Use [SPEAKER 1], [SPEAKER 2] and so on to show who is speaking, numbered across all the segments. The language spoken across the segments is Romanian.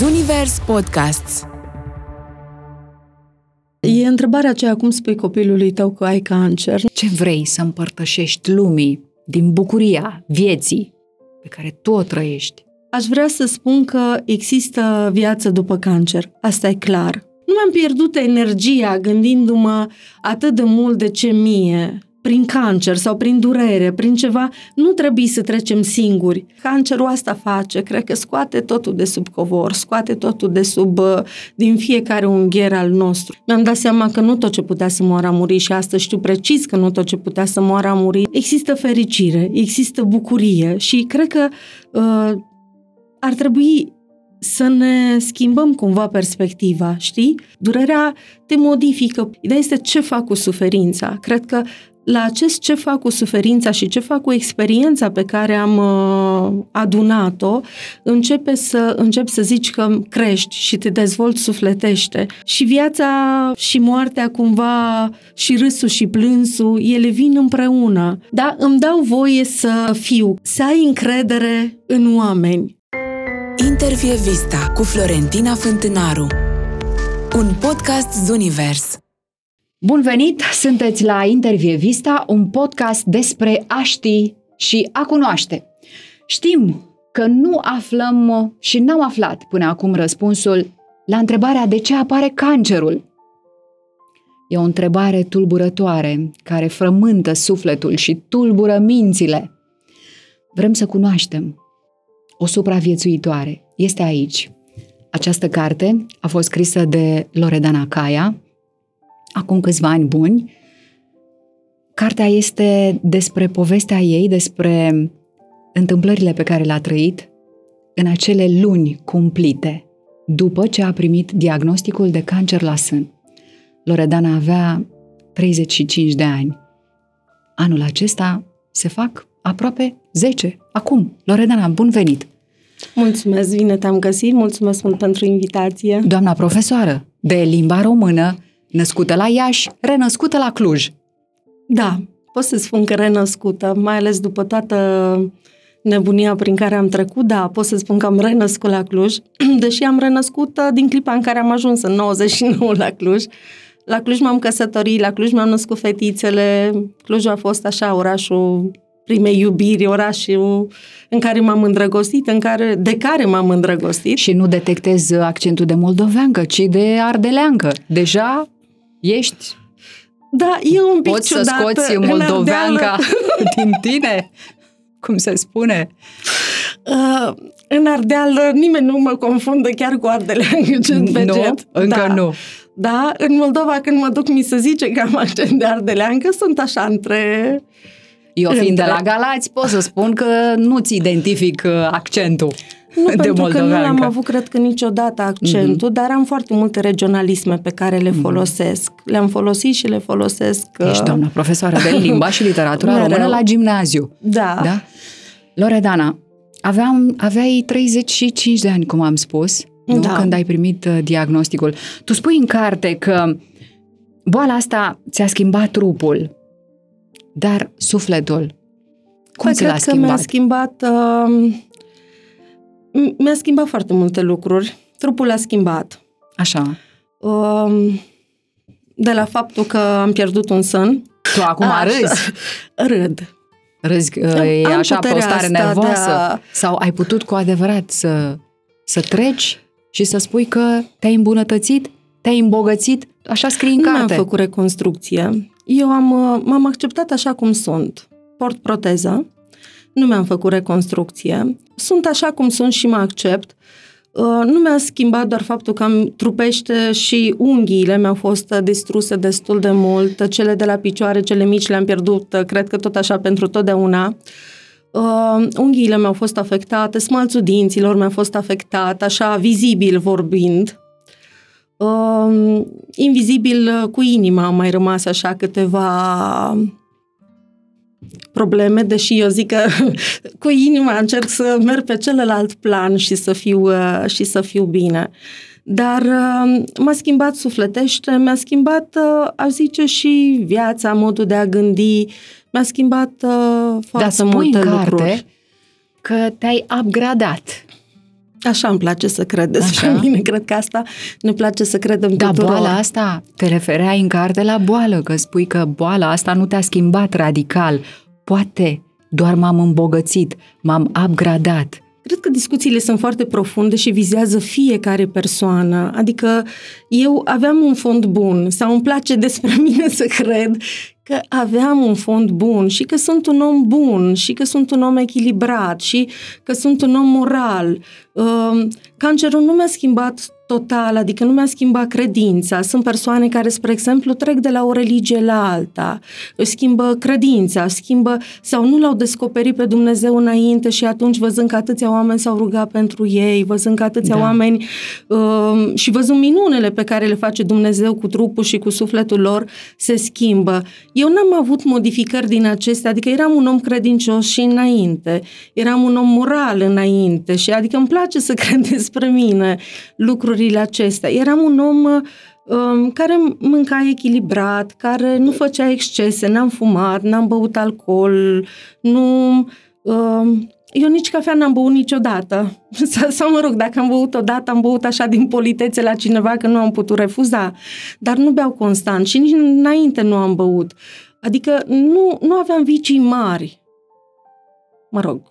[SPEAKER 1] Zunivers Podcasts.
[SPEAKER 2] E întrebarea aceea, cum spui copilului tău că ai cancer?
[SPEAKER 3] Ce vrei să împărtășești lumii din bucuria vieții pe care tu o trăiești?
[SPEAKER 2] Aș vrea să spun că există viață după cancer. Asta e clar. Nu mi-am pierdut energia gândindu-mă atât de mult de ce mie, prin cancer sau prin durere, prin ceva, nu trebuie să trecem singuri. Cancerul asta face, cred că scoate totul de sub covor, scoate totul de sub, uh, din fiecare ungher al nostru. Mi-am dat seama că nu tot ce putea să moară a muri și astăzi știu precis că nu tot ce putea să moară a muri. Există fericire, există bucurie și cred că uh, ar trebui să ne schimbăm cumva perspectiva, știi? Durerea te modifică. Ideea este ce fac cu suferința. Cred că la acest ce fac cu suferința și ce fac cu experiența pe care am uh, adunat-o, începe să, încep să zici că crești și te dezvolți sufletește. Și viața și moartea cumva, și râsul și plânsul, ele vin împreună. Da, îmi dau voie să fiu, să ai încredere în oameni.
[SPEAKER 1] Intervie Vista cu Florentina Fântânaru. Un podcast Zunivers.
[SPEAKER 3] Bun venit! Sunteți la Intervie Vista, un podcast despre a ști și a cunoaște. Știm că nu aflăm și n-am aflat până acum răspunsul la întrebarea de ce apare cancerul. E o întrebare tulburătoare care frământă sufletul și tulbură mințile. Vrem să cunoaștem. O supraviețuitoare este aici. Această carte a fost scrisă de Loredana Caia, acum câțiva ani buni. Cartea este despre povestea ei, despre întâmplările pe care le-a trăit în acele luni cumplite după ce a primit diagnosticul de cancer la sân. Loredana avea 35 de ani. Anul acesta se fac aproape 10. Acum, Loredana, bun venit!
[SPEAKER 2] Mulțumesc, bine te-am găsit, mulțumesc mult pentru invitație.
[SPEAKER 3] Doamna profesoară de limba română, născută la Iași, renăscută la Cluj.
[SPEAKER 2] Da, pot să spun că renăscută, mai ales după toată nebunia prin care am trecut, da, pot să spun că am renăscut la Cluj, deși am renăscut uh, din clipa în care am ajuns în 99 la Cluj. La Cluj m-am căsătorit, la Cluj mi-am născut fetițele, Clujul a fost așa orașul primei iubiri, orașul în care m-am îndrăgostit, în care, de care m-am îndrăgostit.
[SPEAKER 3] Și nu detectez accentul de moldoveancă, ci de ardeleancă. Deja ești
[SPEAKER 2] da, e un pic
[SPEAKER 3] Poți
[SPEAKER 2] ciudat.
[SPEAKER 3] să scoți moldoveanca din tine? Cum se spune?
[SPEAKER 2] Uh, în Ardeal nimeni nu mă confundă chiar cu ardeleancă pe
[SPEAKER 3] Nu,
[SPEAKER 2] jet.
[SPEAKER 3] încă
[SPEAKER 2] da.
[SPEAKER 3] nu.
[SPEAKER 2] Da, în Moldova când mă duc mi se zice că am accent de ardeleancă, sunt așa între...
[SPEAKER 3] Eu fiind de
[SPEAKER 2] Între-
[SPEAKER 3] la Galați, pot să spun că nu-ți identific uh, accentul
[SPEAKER 2] Nu,
[SPEAKER 3] de
[SPEAKER 2] pentru că nu
[SPEAKER 3] moldoveancă.
[SPEAKER 2] am avut, cred că, niciodată accentul,
[SPEAKER 3] Mhm.
[SPEAKER 2] dar am foarte multe regionalisme pe care le folosesc. Le-am folosit și le folosesc.
[SPEAKER 3] Ești
[SPEAKER 2] uh,
[SPEAKER 3] doamna profesoară de limba și literatura
[SPEAKER 2] Mereu.
[SPEAKER 3] română la gimnaziu.
[SPEAKER 2] Da.
[SPEAKER 3] Da? Loredana, aveam, aveai 35 de ani, cum am spus, nu?
[SPEAKER 2] Da.
[SPEAKER 3] când ai primit uh, diagnosticul. Tu spui în carte că boala asta ți-a schimbat trupul, dar sufletul, cum
[SPEAKER 2] Păi,
[SPEAKER 3] ți l-a
[SPEAKER 2] cred că mi-a
[SPEAKER 3] schimbat?
[SPEAKER 2] schimbat... Uh, m- mi-a schimbat foarte multe lucruri. Trupul l-a schimbat.
[SPEAKER 3] Așa.
[SPEAKER 2] Uh, de la faptul că am pierdut un sân.
[SPEAKER 3] Tu acum
[SPEAKER 2] Așa.
[SPEAKER 3] râzi.
[SPEAKER 2] Râd.
[SPEAKER 3] Râzi, uh, e
[SPEAKER 2] Am
[SPEAKER 3] așa pe o
[SPEAKER 2] puterea
[SPEAKER 3] stare
[SPEAKER 2] asta de
[SPEAKER 3] nervoasă?
[SPEAKER 2] a-
[SPEAKER 3] Sau ai putut cu adevărat să, să treci și să spui că te-ai îmbunătățit, te-ai îmbogățit? Așa scrii în
[SPEAKER 2] Nu
[SPEAKER 3] carte.
[SPEAKER 2] mi-am făcut reconstrucție. Eu am, uh, m-am acceptat așa cum sunt. Port proteză. Nu mi-am făcut reconstrucție. Sunt așa cum sunt și mă accept. Uh, Nu mi-a schimbat doar faptul că am trupește și unghiile mi-au fost uh, distruse destul de mult. Cele de la picioare, cele mici le-am pierdut, uh, cred că tot așa pentru totdeauna. Uh, unghiile mi-au fost afectate, smalțul dinților mi-a fost afectat, așa vizibil vorbind. Uh, invizibil uh, cu inima am mai rămas așa câteva probleme, deși eu zic că cu inima încerc să merg pe celălalt plan și să fiu, uh, și să fiu bine. Dar uh, m-a schimbat sufletește, mi-a schimbat, uh, aș zice, și viața, modul de a gândi, mi-a schimbat uh,
[SPEAKER 3] Dar
[SPEAKER 2] foarte
[SPEAKER 3] spui
[SPEAKER 2] multe
[SPEAKER 3] în carte
[SPEAKER 2] lucruri.
[SPEAKER 3] că te-ai upgradat.
[SPEAKER 2] Așa îmi place să cred despre Așa? mine. Cred că asta ne place să credem
[SPEAKER 3] da,
[SPEAKER 2] tuturor.
[SPEAKER 3] boala asta, te refereai în carte la boală, că spui că boala asta nu te-a schimbat radical. Poate doar m-am îmbogățit, m-am upgradat.
[SPEAKER 2] Cred că discuțiile sunt foarte profunde și vizează fiecare persoană. Adică eu aveam un fond bun sau îmi place despre mine să cred că aveam un fond bun și că sunt un om bun și că sunt un om echilibrat și că sunt un om moral. Uh, cancerul nu mi-a schimbat total, adică nu mi-a schimbat credința. Sunt persoane care, spre exemplu, trec de la o religie la alta, își schimbă credința, schimbă sau nu l-au descoperit pe Dumnezeu înainte și atunci văzând că atâția oameni s-au rugat pentru ei, văzând că atâția da. oameni uh, și văzând minunele pe care le face Dumnezeu cu trupul și cu sufletul lor, se schimbă. Eu n-am avut modificări din acestea, adică eram un om credincios și înainte, eram un om moral înainte și adică îmi place să cred despre mine lucruri lucrurile acestea. Eram un om um, care mânca echilibrat, care nu făcea excese, n-am fumat, n-am băut alcool, nu... Um, eu nici cafea n-am băut niciodată. Sau, sau, mă rog, dacă am băut odată, am băut așa din politețe la cineva că nu am putut refuza. Dar nu beau constant și nici înainte nu am băut. Adică nu, nu aveam vicii mari. Mă rog,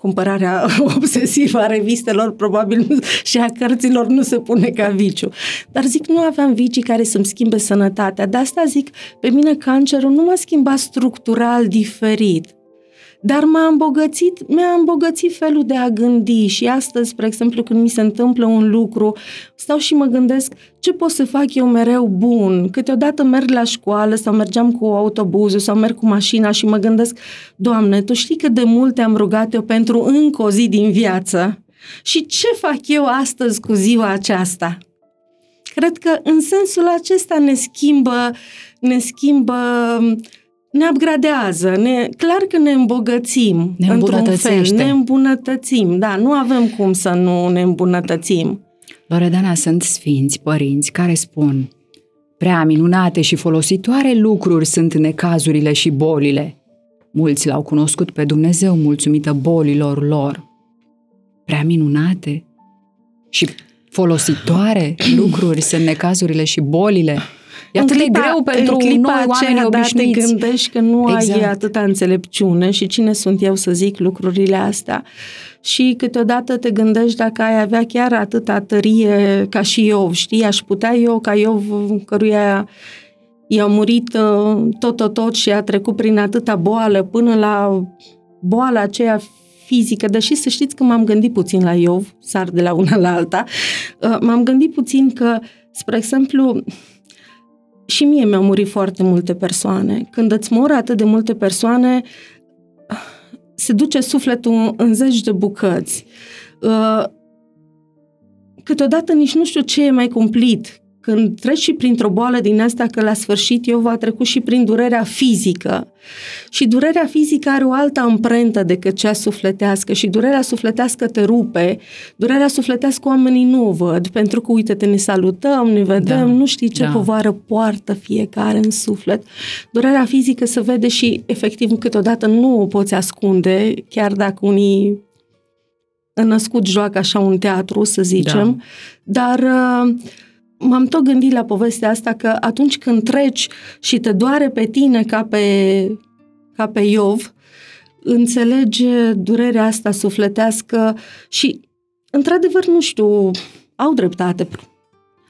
[SPEAKER 2] cumpărarea obsesivă a revistelor probabil și a cărților nu se pune ca viciu. Dar zic, nu aveam vicii care să-mi schimbe sănătatea. De asta zic, pe mine cancerul nu m-a schimbat structural diferit dar m-a îmbogățit, mi-a îmbogățit felul de a gândi și astăzi, spre exemplu, când mi se întâmplă un lucru, stau și mă gândesc ce pot să fac eu mereu bun. Câteodată merg la școală sau mergeam cu autobuzul sau merg cu mașina și mă gândesc, Doamne, Tu știi cât de mult te-am rugat eu pentru încă o zi din viață? Și ce fac eu astăzi cu ziua aceasta? Cred că în sensul acesta ne schimbă, ne schimbă ne upgradează, ne, clar că ne îmbogățim
[SPEAKER 3] ne într-un fel,
[SPEAKER 2] ne îmbunătățim, da, nu avem cum să nu ne îmbunătățim.
[SPEAKER 3] Loredana, sunt sfinți părinți care spun prea minunate și folositoare lucruri sunt necazurile și bolile. Mulți l-au cunoscut pe Dumnezeu mulțumită bolilor lor. Prea minunate și folositoare lucruri sunt necazurile și bolile E atât clipa, de greu pentru în clipa noi oameni obișnuiți.
[SPEAKER 2] te gândești că nu exact. ai atâta înțelepciune și cine sunt eu să zic lucrurile astea. Și câteodată te gândești dacă ai avea chiar atâta tărie ca și Iov, știi? Aș putea eu ca Iov, căruia i-a murit uh, tot, tot, tot și a trecut prin atâta boală până la boala aceea fizică, deși să știți că m-am gândit puțin la Iov, sar de la una la alta, uh, m-am gândit puțin că, spre exemplu, și mie mi-au murit foarte multe persoane. Când îți mor atât de multe persoane, se duce sufletul în zeci de bucăți. Uh, câteodată nici nu știu ce e mai cumplit când treci și printr-o boală din asta, că la sfârșit eu va trecut și prin durerea fizică. Și durerea fizică are o altă amprentă decât cea sufletească și durerea sufletească te rupe, durerea sufletească oamenii nu o văd, pentru că, uite-te, ne salutăm, ne vedem, da, nu știi ce da. povară poartă fiecare în suflet. Durerea fizică se vede și, efectiv, câteodată nu o poți ascunde, chiar dacă unii născut joacă așa un teatru, să zicem, da. dar uh, m-am tot gândit la povestea asta că atunci când treci și te doare pe tine ca pe, ca pe Iov, înțelege durerea asta sufletească și, într-adevăr, nu știu, au dreptate.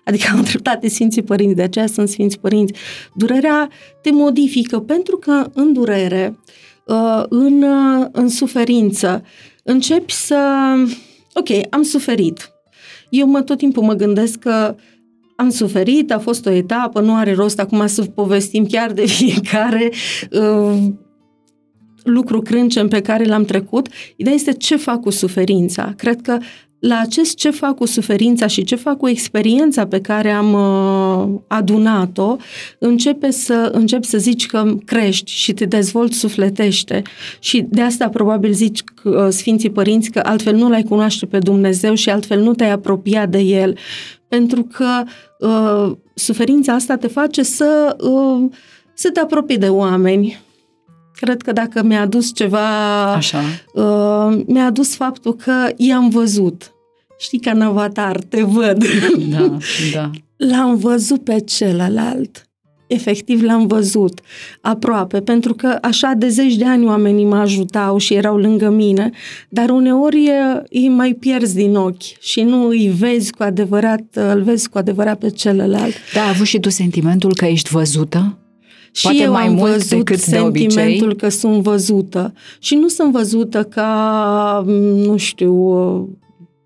[SPEAKER 2] Adică au dreptate Sfinții Părinți, de aceea sunt Sfinți Părinți. Durerea te modifică pentru că în durere, uh, în, uh, în suferință, începi să... Ok, am suferit. Eu mă tot timpul mă gândesc că am suferit, a fost o etapă, nu are rost acum să povestim chiar de fiecare uh, lucru crâncen pe care l-am trecut. Ideea este ce fac cu suferința. Cred că la acest ce fac cu suferința și ce fac cu experiența pe care am uh, adunat-o, începe să, încep să zici că crești și te dezvolți sufletește. Și de asta probabil zici uh, Sfinții Părinți că altfel nu l-ai cunoaște pe Dumnezeu și altfel nu te-ai apropiat de El pentru că uh, suferința asta te face să, uh, să te apropii de oameni. cred că dacă mi-a adus ceva,
[SPEAKER 3] Așa.
[SPEAKER 2] Uh, mi-a adus faptul că i-am văzut. Știi, ca în avatar, te văd.
[SPEAKER 3] Da, da.
[SPEAKER 2] L-am văzut pe celălalt. Efectiv l-am văzut aproape, pentru că așa de zeci de ani oamenii mă ajutau și erau lângă mine, dar uneori îi mai pierzi din ochi și nu îi vezi cu adevărat, îl vezi cu adevărat pe celălalt.
[SPEAKER 3] Da, ai avut și tu sentimentul că ești văzută?
[SPEAKER 2] Și Poate eu mai am mult văzut decât sentimentul de că sunt văzută. Și nu sunt văzută ca, nu știu,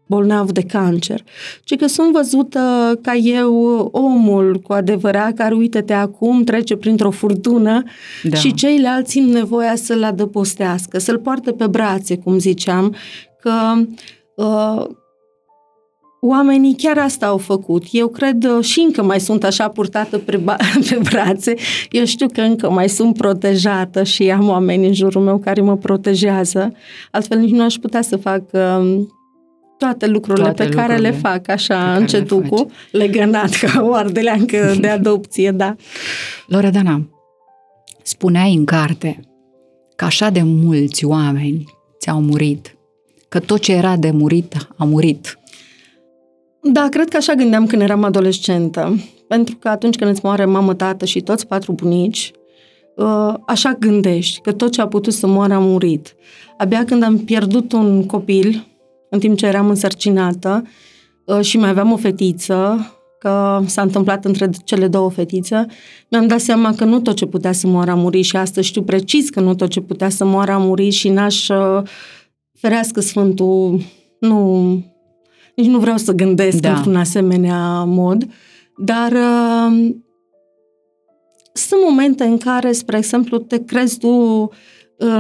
[SPEAKER 2] bolnav de cancer, ci că sunt văzută ca eu omul cu adevărat care, uite-te, acum trece printr-o furtună da. și ceilalți simt nevoia să-l adăpostească, să-l poartă pe brațe, cum ziceam, că uh, oamenii chiar asta au făcut. Eu cred uh, și încă mai sunt așa purtată pe, ba- pe brațe. Eu știu că încă mai sunt protejată și am oameni în jurul meu care mă protejează. Altfel nici nu aș putea să fac uh, toate lucrurile toate pe lucrurile care le fac așa încetucu, legănat ca o ardeleancă de adopție, da.
[SPEAKER 3] Loredana, spuneai în carte că așa de mulți oameni ți-au murit, că tot ce era de murit a murit.
[SPEAKER 2] Da, cred că așa gândeam când eram adolescentă. Pentru că atunci când îți moare mamă, tată și toți patru bunici, ă, așa gândești, că tot ce a putut să moară a murit. Abia când am pierdut un copil, în timp ce eram însărcinată uh, și mai aveam o fetiță, că s-a întâmplat între cele două fetițe, mi-am dat seama că nu tot ce putea să moară a muri și astăzi știu precis că nu tot ce putea să moară a muri și n-aș uh, ferească Sfântul, nu, nici nu vreau să gândesc da. într-un asemenea mod, dar uh, sunt momente în care, spre exemplu, te crezi tu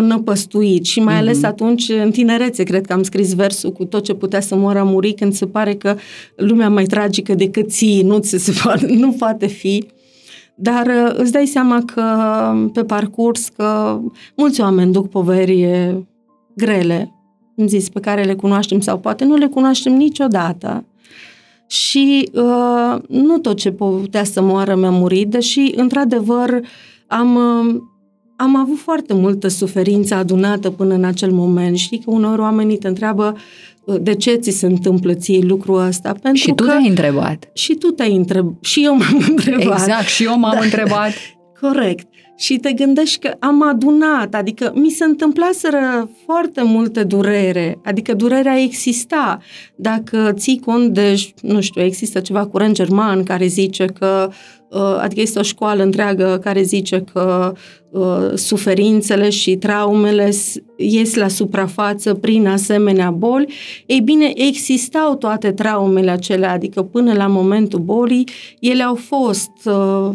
[SPEAKER 2] năpăstuit și mai ales mm-hmm. atunci, în tinerețe, cred că am scris versul cu tot ce putea să moară a muri când se pare că lumea mai tragică decât ții, nu, ți se poate, nu poate fi. Dar uh, îți dai seama că pe parcurs că mulți oameni duc poveri grele, îmi zis, pe care le cunoaștem sau poate nu le cunoaștem niciodată. Și uh, nu tot ce putea să moară mi-a murit, deși, într-adevăr, am uh, am avut foarte multă suferință adunată până în acel moment. Știi că unor oamenii te întreabă uh, de ce ți se întâmplă ție lucrul ăsta?
[SPEAKER 3] Pentru și tu
[SPEAKER 2] că,
[SPEAKER 3] te-ai întrebat.
[SPEAKER 2] Și tu te-ai întrebat. Și eu m-am întrebat.
[SPEAKER 3] Exact, și eu m-am da. întrebat.
[SPEAKER 2] Corect. Și te gândești că am adunat, adică mi se întâmplaseră foarte multe durere, adică durerea exista. Dacă ții cont de, nu știu, există ceva curent german care zice că Uh, adică este o școală întreagă care zice că uh, suferințele și traumele ies la suprafață prin asemenea boli. Ei bine, existau toate traumele acelea, adică până la momentul bolii, ele au fost uh,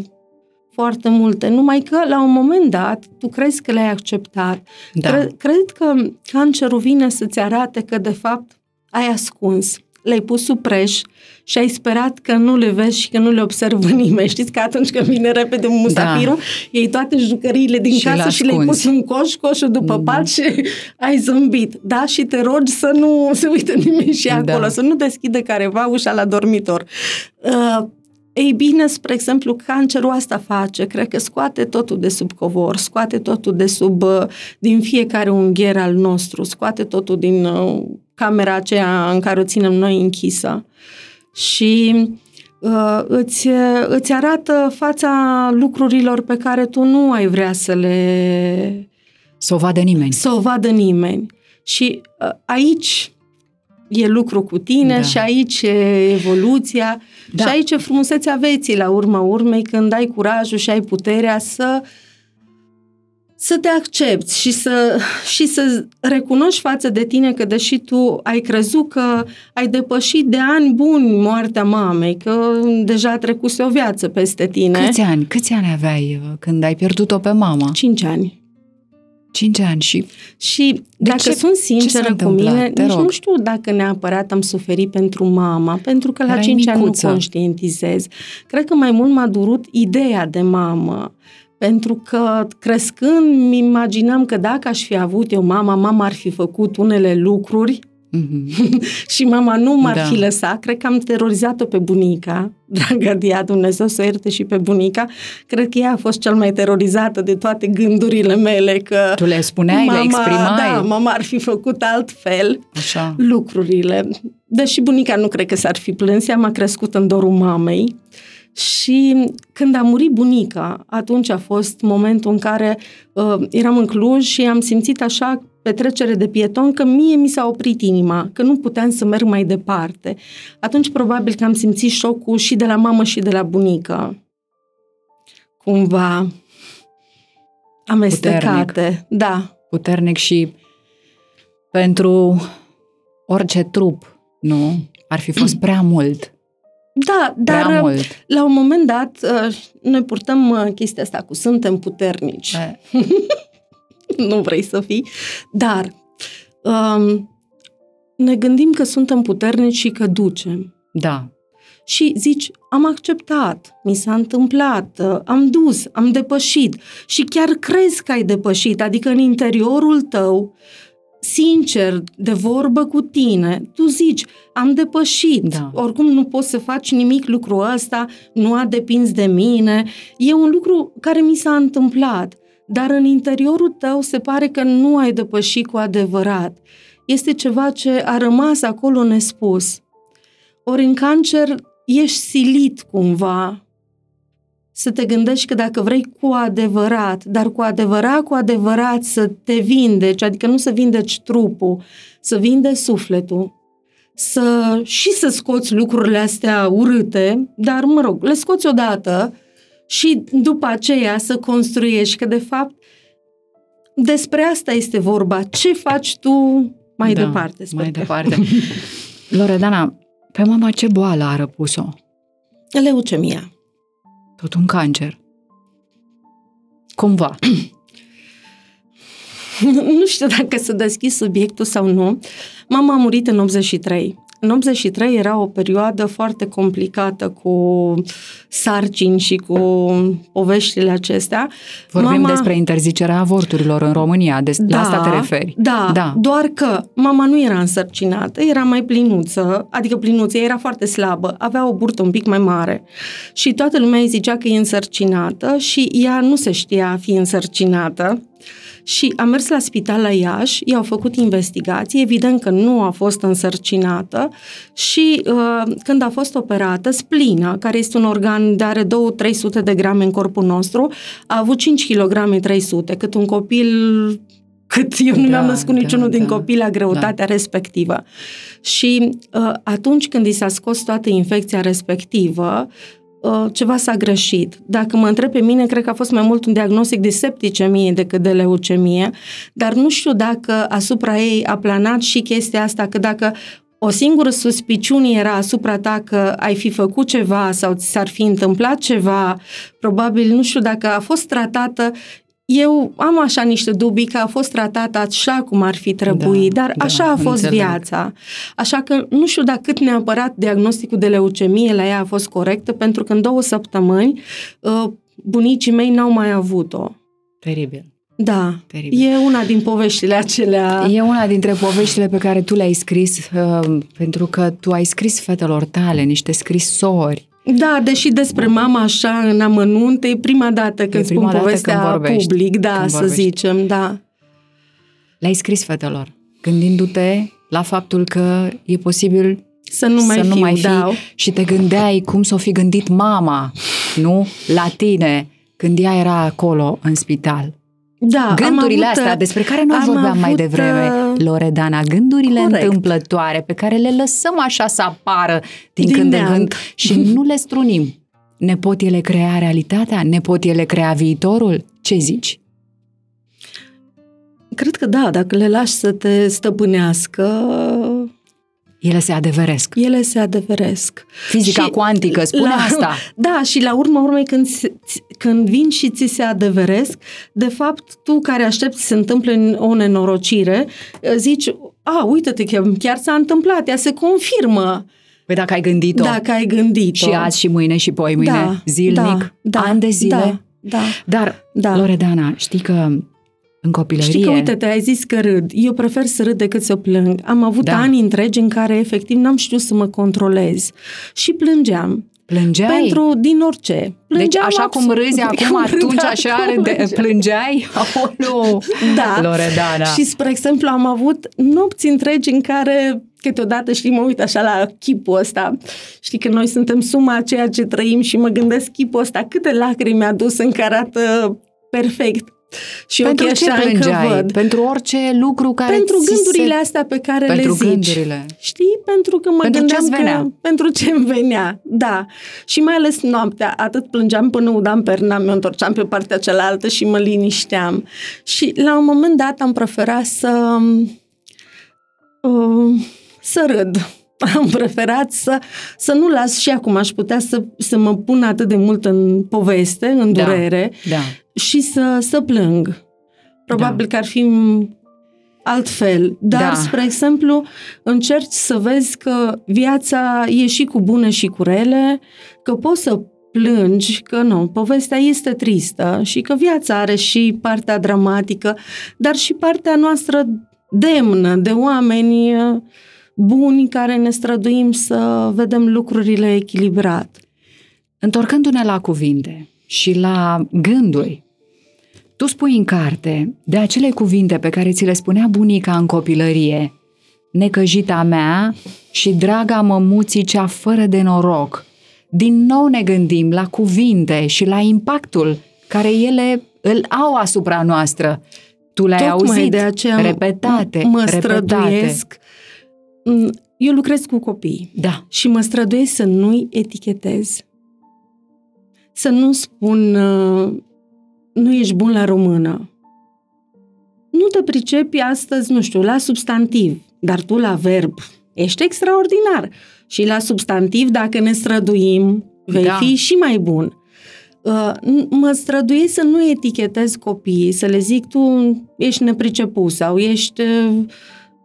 [SPEAKER 2] foarte multe, numai că la un moment dat tu crezi că le-ai acceptat. Da. Cred, cred că cancerul vine să-ți arate că de fapt ai ascuns le-ai pus sub preș și ai sperat că nu le vezi și că nu le observă nimeni. Știți că atunci când vine repede un musafirul, da. iei toate jucăriile din și casă și le-ai pus în coș, coșul după mm. pat și ai zâmbit. Da? Și te rogi să nu se uite nimeni și acolo, da. să nu deschide careva ușa la dormitor. Uh, ei bine, spre exemplu, cancerul asta face, cred că scoate totul de sub covor, scoate totul de sub, uh, din fiecare ungher al nostru, scoate totul din uh, camera aceea în care o ținem noi închisă. Și uh, îți, îți arată fața lucrurilor pe care tu nu ai vrea să le...
[SPEAKER 3] Să o vadă nimeni.
[SPEAKER 2] Să o vadă nimeni. Și uh, aici e lucru cu tine da. și aici e evoluția da. și aici e frumusețea vieții la urma urmei când ai curajul și ai puterea să să te accepti și să, și să recunoști față de tine că deși tu ai crezut că ai depășit de ani buni moartea mamei, că deja a trecut o viață peste tine.
[SPEAKER 3] Câți ani? Câți ani aveai uh, când ai pierdut-o pe mama?
[SPEAKER 2] Cinci ani.
[SPEAKER 3] Cinci ani și...
[SPEAKER 2] Și de dacă ce, sunt sinceră cu mine, Te nici rog. nu știu dacă neapărat am suferit pentru mama, pentru că la Erai cinci micuță. ani nu conștientizez. Cred că mai mult m-a durut ideea de mamă. Pentru că crescând, mi imaginam că dacă aș fi avut eu mama, mama ar fi făcut unele lucruri
[SPEAKER 3] Mhm.
[SPEAKER 2] și mama nu m-ar
[SPEAKER 3] Da.
[SPEAKER 2] fi lăsat. Cred că am terorizat-o pe bunica, dragă Dia, Dumnezeu să o ierte și pe bunica. Cred că ea a fost cel mai terorizată de toate gândurile mele că
[SPEAKER 3] Tu le spuneai, le
[SPEAKER 2] mama,
[SPEAKER 3] exprimai?
[SPEAKER 2] Da, mama ar fi făcut altfel
[SPEAKER 3] Așa.
[SPEAKER 2] lucrurile. Deși bunica nu cred că s-ar fi plâns, ea m-a crescut în dorul mamei. Și când a murit bunica, atunci a fost momentul în care uh, eram în Cluj și am simțit așa pe trecere de pieton că mie mi s-a oprit inima, că nu puteam să merg mai departe. Atunci probabil că am simțit șocul și de la mamă și de la bunică. Cumva amestecate. Da,
[SPEAKER 3] Puternic și pentru orice trup, nu? Ar fi fost prea mult.
[SPEAKER 2] Da, dar
[SPEAKER 3] Prea
[SPEAKER 2] uh,
[SPEAKER 3] mult.
[SPEAKER 2] la un moment dat uh, noi purtăm uh, chestia asta cu suntem puternici.
[SPEAKER 3] Eh,
[SPEAKER 2] nu vrei să fii, dar um, ne gândim că suntem puternici și că ducem.
[SPEAKER 3] Da.
[SPEAKER 2] Și zici, am acceptat, mi s-a întâmplat, uh, am dus, am depășit și chiar crezi că ai depășit, adică în interiorul tău, sincer, de vorbă cu tine, tu zici, am depășit,
[SPEAKER 3] Da.
[SPEAKER 2] oricum nu poți să faci nimic lucrul ăsta, nu a depins de mine, e un lucru care mi s-a întâmplat, dar în interiorul tău se pare că nu ai depășit cu adevărat. Este ceva ce a rămas acolo nespus. Ori în cancer ești silit cumva să te gândești că dacă vrei cu adevărat, dar cu adevărat, cu adevărat să te vindeci, adică nu să vindeci trupul, să vinde sufletul, să și să scoți lucrurile astea urâte, dar mă rog, le scoți odată și după aceea să construiești, că de fapt despre asta este vorba. Ce faci tu mai
[SPEAKER 3] da,
[SPEAKER 2] departe? sper
[SPEAKER 3] Mai
[SPEAKER 2] că-
[SPEAKER 3] departe. Loredana, pe mama ce boală a răpus-o?
[SPEAKER 2] Leucemia.
[SPEAKER 3] Tot un cancer. Cumva.
[SPEAKER 2] nu știu dacă să deschid subiectul sau nu. Mama a murit în 83. În 83 era o perioadă foarte complicată cu sarcini și cu poveștile acestea.
[SPEAKER 3] Vorbim
[SPEAKER 2] Mama-
[SPEAKER 3] despre interzicerea avorturilor în România. De, la asta te referi.
[SPEAKER 2] Da,
[SPEAKER 3] Da.
[SPEAKER 2] doar că mama nu era însărcinată, era mai plinuță, adică plinuță, ea era foarte slabă, avea o burtă un pic mai mare și toată lumea îi zicea că e însărcinată și ea nu se știa a fi însărcinată. Și a mers la spital la Iași, i-au făcut investigații, evident că nu a fost însărcinată și uh, când a fost operată, splina, care este un organ de are 2-300 de grame în corpul nostru, a avut 5 kg 300, cât un copil cât eu nu
[SPEAKER 3] Da,
[SPEAKER 2] mi-am născut
[SPEAKER 3] da,
[SPEAKER 2] niciunul din
[SPEAKER 3] da,
[SPEAKER 2] copii la greutatea respectivă. Și uh, atunci când i s-a scos toată infecția respectivă, uh, ceva s-a greșit. Dacă mă întreb pe mine, cred că a fost mai mult un diagnostic de septicemie decât de leucemie, dar nu știu dacă asupra ei a planat și chestia asta, că dacă o singură suspiciune era asupra ta că ai fi făcut ceva sau ți s-ar fi întâmplat ceva, probabil, nu știu dacă a fost tratată eu am așa niște dubii că a fost tratată așa cum ar fi trebuit,
[SPEAKER 3] Da,
[SPEAKER 2] dar
[SPEAKER 3] da,
[SPEAKER 2] așa a fost
[SPEAKER 3] înțeleg.
[SPEAKER 2] viața. Așa că nu știu dacă cât neapărat diagnosticul de leucemie la ea a fost corectă, pentru că în două săptămâni uh, bunicii mei n-au mai avut-o.
[SPEAKER 3] Teribil.
[SPEAKER 2] Da,
[SPEAKER 3] Teribil.
[SPEAKER 2] e una din poveștile acelea.
[SPEAKER 3] E una dintre poveștile pe care tu le-ai scris, uh, pentru că tu ai scris fetelor tale niște scrisori.
[SPEAKER 2] Da, deși despre mama așa în amănunt, e prima dată când
[SPEAKER 3] prima
[SPEAKER 2] spun
[SPEAKER 3] dată
[SPEAKER 2] povestea
[SPEAKER 3] când vorbești,
[SPEAKER 2] public, da,
[SPEAKER 3] când
[SPEAKER 2] să
[SPEAKER 3] vorbești.
[SPEAKER 2] zicem, da.
[SPEAKER 3] Le-ai scris fetelor, gândindu-te la faptul că e posibil
[SPEAKER 2] Să nu mai
[SPEAKER 3] să
[SPEAKER 2] fiu,
[SPEAKER 3] nu mai fi
[SPEAKER 2] da.
[SPEAKER 3] și te gândeai cum s-o fi gândit mama, nu? La tine, când ea era acolo în spital.
[SPEAKER 2] Da, am
[SPEAKER 3] Gândurile
[SPEAKER 2] avut,
[SPEAKER 3] astea despre care noi
[SPEAKER 2] am
[SPEAKER 3] vorbeam mai
[SPEAKER 2] avut,
[SPEAKER 3] devreme,
[SPEAKER 2] uh,
[SPEAKER 3] Loredana, gândurile
[SPEAKER 2] corect.
[SPEAKER 3] întâmplătoare pe care le lăsăm așa să apară din,
[SPEAKER 2] Din
[SPEAKER 3] când în
[SPEAKER 2] neant.
[SPEAKER 3] când și nu le strunim. Ne pot ele crea realitatea? Ne pot ele crea viitorul? Ce zici?
[SPEAKER 2] Cred că da, dacă le lași să te stăpânească,
[SPEAKER 3] Ele se adeveresc.
[SPEAKER 2] ele se adeveresc.
[SPEAKER 3] Fizica
[SPEAKER 2] Și
[SPEAKER 3] cuantică spune
[SPEAKER 2] la,
[SPEAKER 3] asta.
[SPEAKER 2] Da, și la urma urmei când, se- ți- când vin și ți se adeveresc, de fapt, tu care aștepți să se întâmple o nenorocire, zici, a, uite-te, că chiar s-a întâmplat, ea se confirmă
[SPEAKER 3] Păi dacă ai gândit-o
[SPEAKER 2] dacă ai gândit-o.
[SPEAKER 3] și azi și mâine și poi mâine,
[SPEAKER 2] da,
[SPEAKER 3] zilnic,
[SPEAKER 2] da, da,
[SPEAKER 3] ani de zile.
[SPEAKER 2] Da, da.
[SPEAKER 3] Dar,
[SPEAKER 2] Da.
[SPEAKER 3] Loredana, știi că În copilărie.
[SPEAKER 2] Știi că, uite, te ai zis că râd. Eu prefer să râd decât să plâng. Am avut
[SPEAKER 3] Da.
[SPEAKER 2] ani întregi în care, efectiv, n-am știut să mă controlez. Și plângeam.
[SPEAKER 3] Plângeai?
[SPEAKER 2] Pentru din orice.
[SPEAKER 3] Deci
[SPEAKER 2] Plângeam
[SPEAKER 3] așa cum
[SPEAKER 2] absolut.
[SPEAKER 3] râzi acum,
[SPEAKER 2] Cum
[SPEAKER 3] atunci
[SPEAKER 2] râdeam,
[SPEAKER 3] așa
[SPEAKER 2] cum
[SPEAKER 3] râde,
[SPEAKER 2] plângeam.
[SPEAKER 3] plângeai? Aoleu!
[SPEAKER 2] Da.
[SPEAKER 3] Loredana.
[SPEAKER 2] Și, spre exemplu, am avut nopți întregi în care câteodată, știi, mă uit așa la chipul ăsta. Știi că noi suntem suma a ceea ce trăim și mă gândesc chipul ăsta, câte lacrimi mi-a dus în care arată perfect. Și
[SPEAKER 3] Pentru
[SPEAKER 2] ochii
[SPEAKER 3] ce
[SPEAKER 2] așa încă
[SPEAKER 3] plângeai?
[SPEAKER 2] văd.
[SPEAKER 3] Pentru orice lucru care
[SPEAKER 2] Pentru
[SPEAKER 3] ți
[SPEAKER 2] gândurile
[SPEAKER 3] se...
[SPEAKER 2] astea pe care
[SPEAKER 3] Pentru
[SPEAKER 2] le zici.
[SPEAKER 3] gândurile.
[SPEAKER 2] Știi? Pentru că mă
[SPEAKER 3] Pentru
[SPEAKER 2] gândeam
[SPEAKER 3] ce-ți venea.
[SPEAKER 2] că... Pentru ce îmi venea, da. Și mai ales noaptea, atât plângeam până udam perna, mă întorceam pe partea cealaltă și mă linișteam. Și la un moment dat am preferat să... Uh, să râd. Am preferat să, să nu las și acum aș putea să, să mă pun atât de mult în poveste, în
[SPEAKER 3] Da.
[SPEAKER 2] durere
[SPEAKER 3] Da.
[SPEAKER 2] și să, să plâng. Probabil
[SPEAKER 3] Da.
[SPEAKER 2] că ar fi altfel. Dar,
[SPEAKER 3] Da.
[SPEAKER 2] spre exemplu, încerci să vezi că viața e și cu bune și cu rele, că poți să plângi, că nu, povestea este tristă și că viața are și partea dramatică, dar și partea noastră demnă de oameni uh, buni care ne străduim să vedem lucrurile echilibrat.
[SPEAKER 3] Întorcându-ne la cuvinte și la gânduri, tu spui în carte de acele cuvinte pe care ți le spunea bunica în copilărie, necăjita mea și draga mămuții cea fără de noroc. Din nou ne gândim la cuvinte și la impactul care ele îl au asupra noastră. Tu le-ai
[SPEAKER 2] Tocmai
[SPEAKER 3] auzit
[SPEAKER 2] de aceea
[SPEAKER 3] repetate,
[SPEAKER 2] mă
[SPEAKER 3] repetate.
[SPEAKER 2] străduiesc. Mm, Eu lucrez cu copii
[SPEAKER 3] Da,
[SPEAKER 2] și mă străduiesc să nu-i etichetez. Să nu spun uh, nu ești bun la română. Nu te pricepi astăzi, nu știu, la substantiv, dar tu la verb ești extraordinar. Și la substantiv, dacă ne străduim, vei
[SPEAKER 3] Da.
[SPEAKER 2] fi și mai bun. Uh, n- mă străduiesc să nu etichetez copiii, să le zic tu ești nepriceput sau ești uh,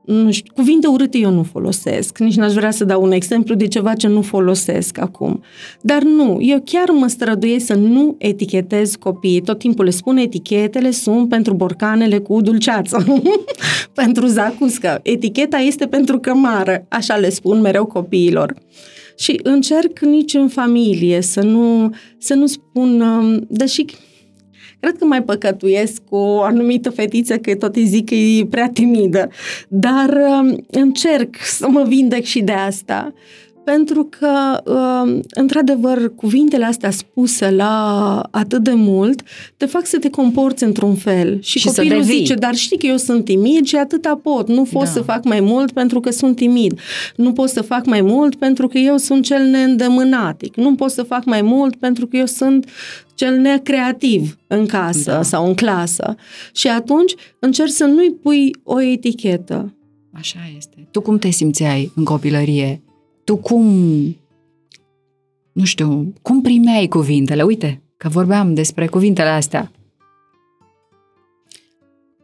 [SPEAKER 2] nu știu, cuvinte urâte eu nu folosesc, nici n-aș vrea să dau un exemplu de ceva ce nu folosesc acum. Dar nu, eu chiar mă străduiesc să nu etichetez copiii. Tot timpul le spun etichetele sunt pentru borcanele cu dulceață, pentru zacuscă. Eticheta este pentru cămară, așa le spun mereu copiilor. Și încerc nici în familie să nu, să nu spun, um, deși Cred că mai păcătuiesc cu o anumită fetiță că tot îi zic că e prea timidă, dar um, încerc să mă vindec și de asta, pentru că, um, într-adevăr, cuvintele astea spuse la atât de mult te fac să te comporți într-un fel. Și,
[SPEAKER 3] Și să
[SPEAKER 2] copilul
[SPEAKER 3] devii.
[SPEAKER 2] zice, dar știi că eu sunt timid și atâta pot. Nu pot
[SPEAKER 3] Da.
[SPEAKER 2] să fac mai mult pentru că sunt timid. Nu pot să fac mai mult pentru că eu sunt cel neîndemânatic. Nu pot să fac mai mult pentru că eu sunt cel necreativ în casă
[SPEAKER 3] Da.
[SPEAKER 2] sau în clasă. Și atunci încerci să nu-i pui o etichetă.
[SPEAKER 3] Așa este. Tu cum te simțeai în copilărie? Tu cum, nu știu, cum primeai cuvintele? Uite, că vorbeam despre cuvintele astea.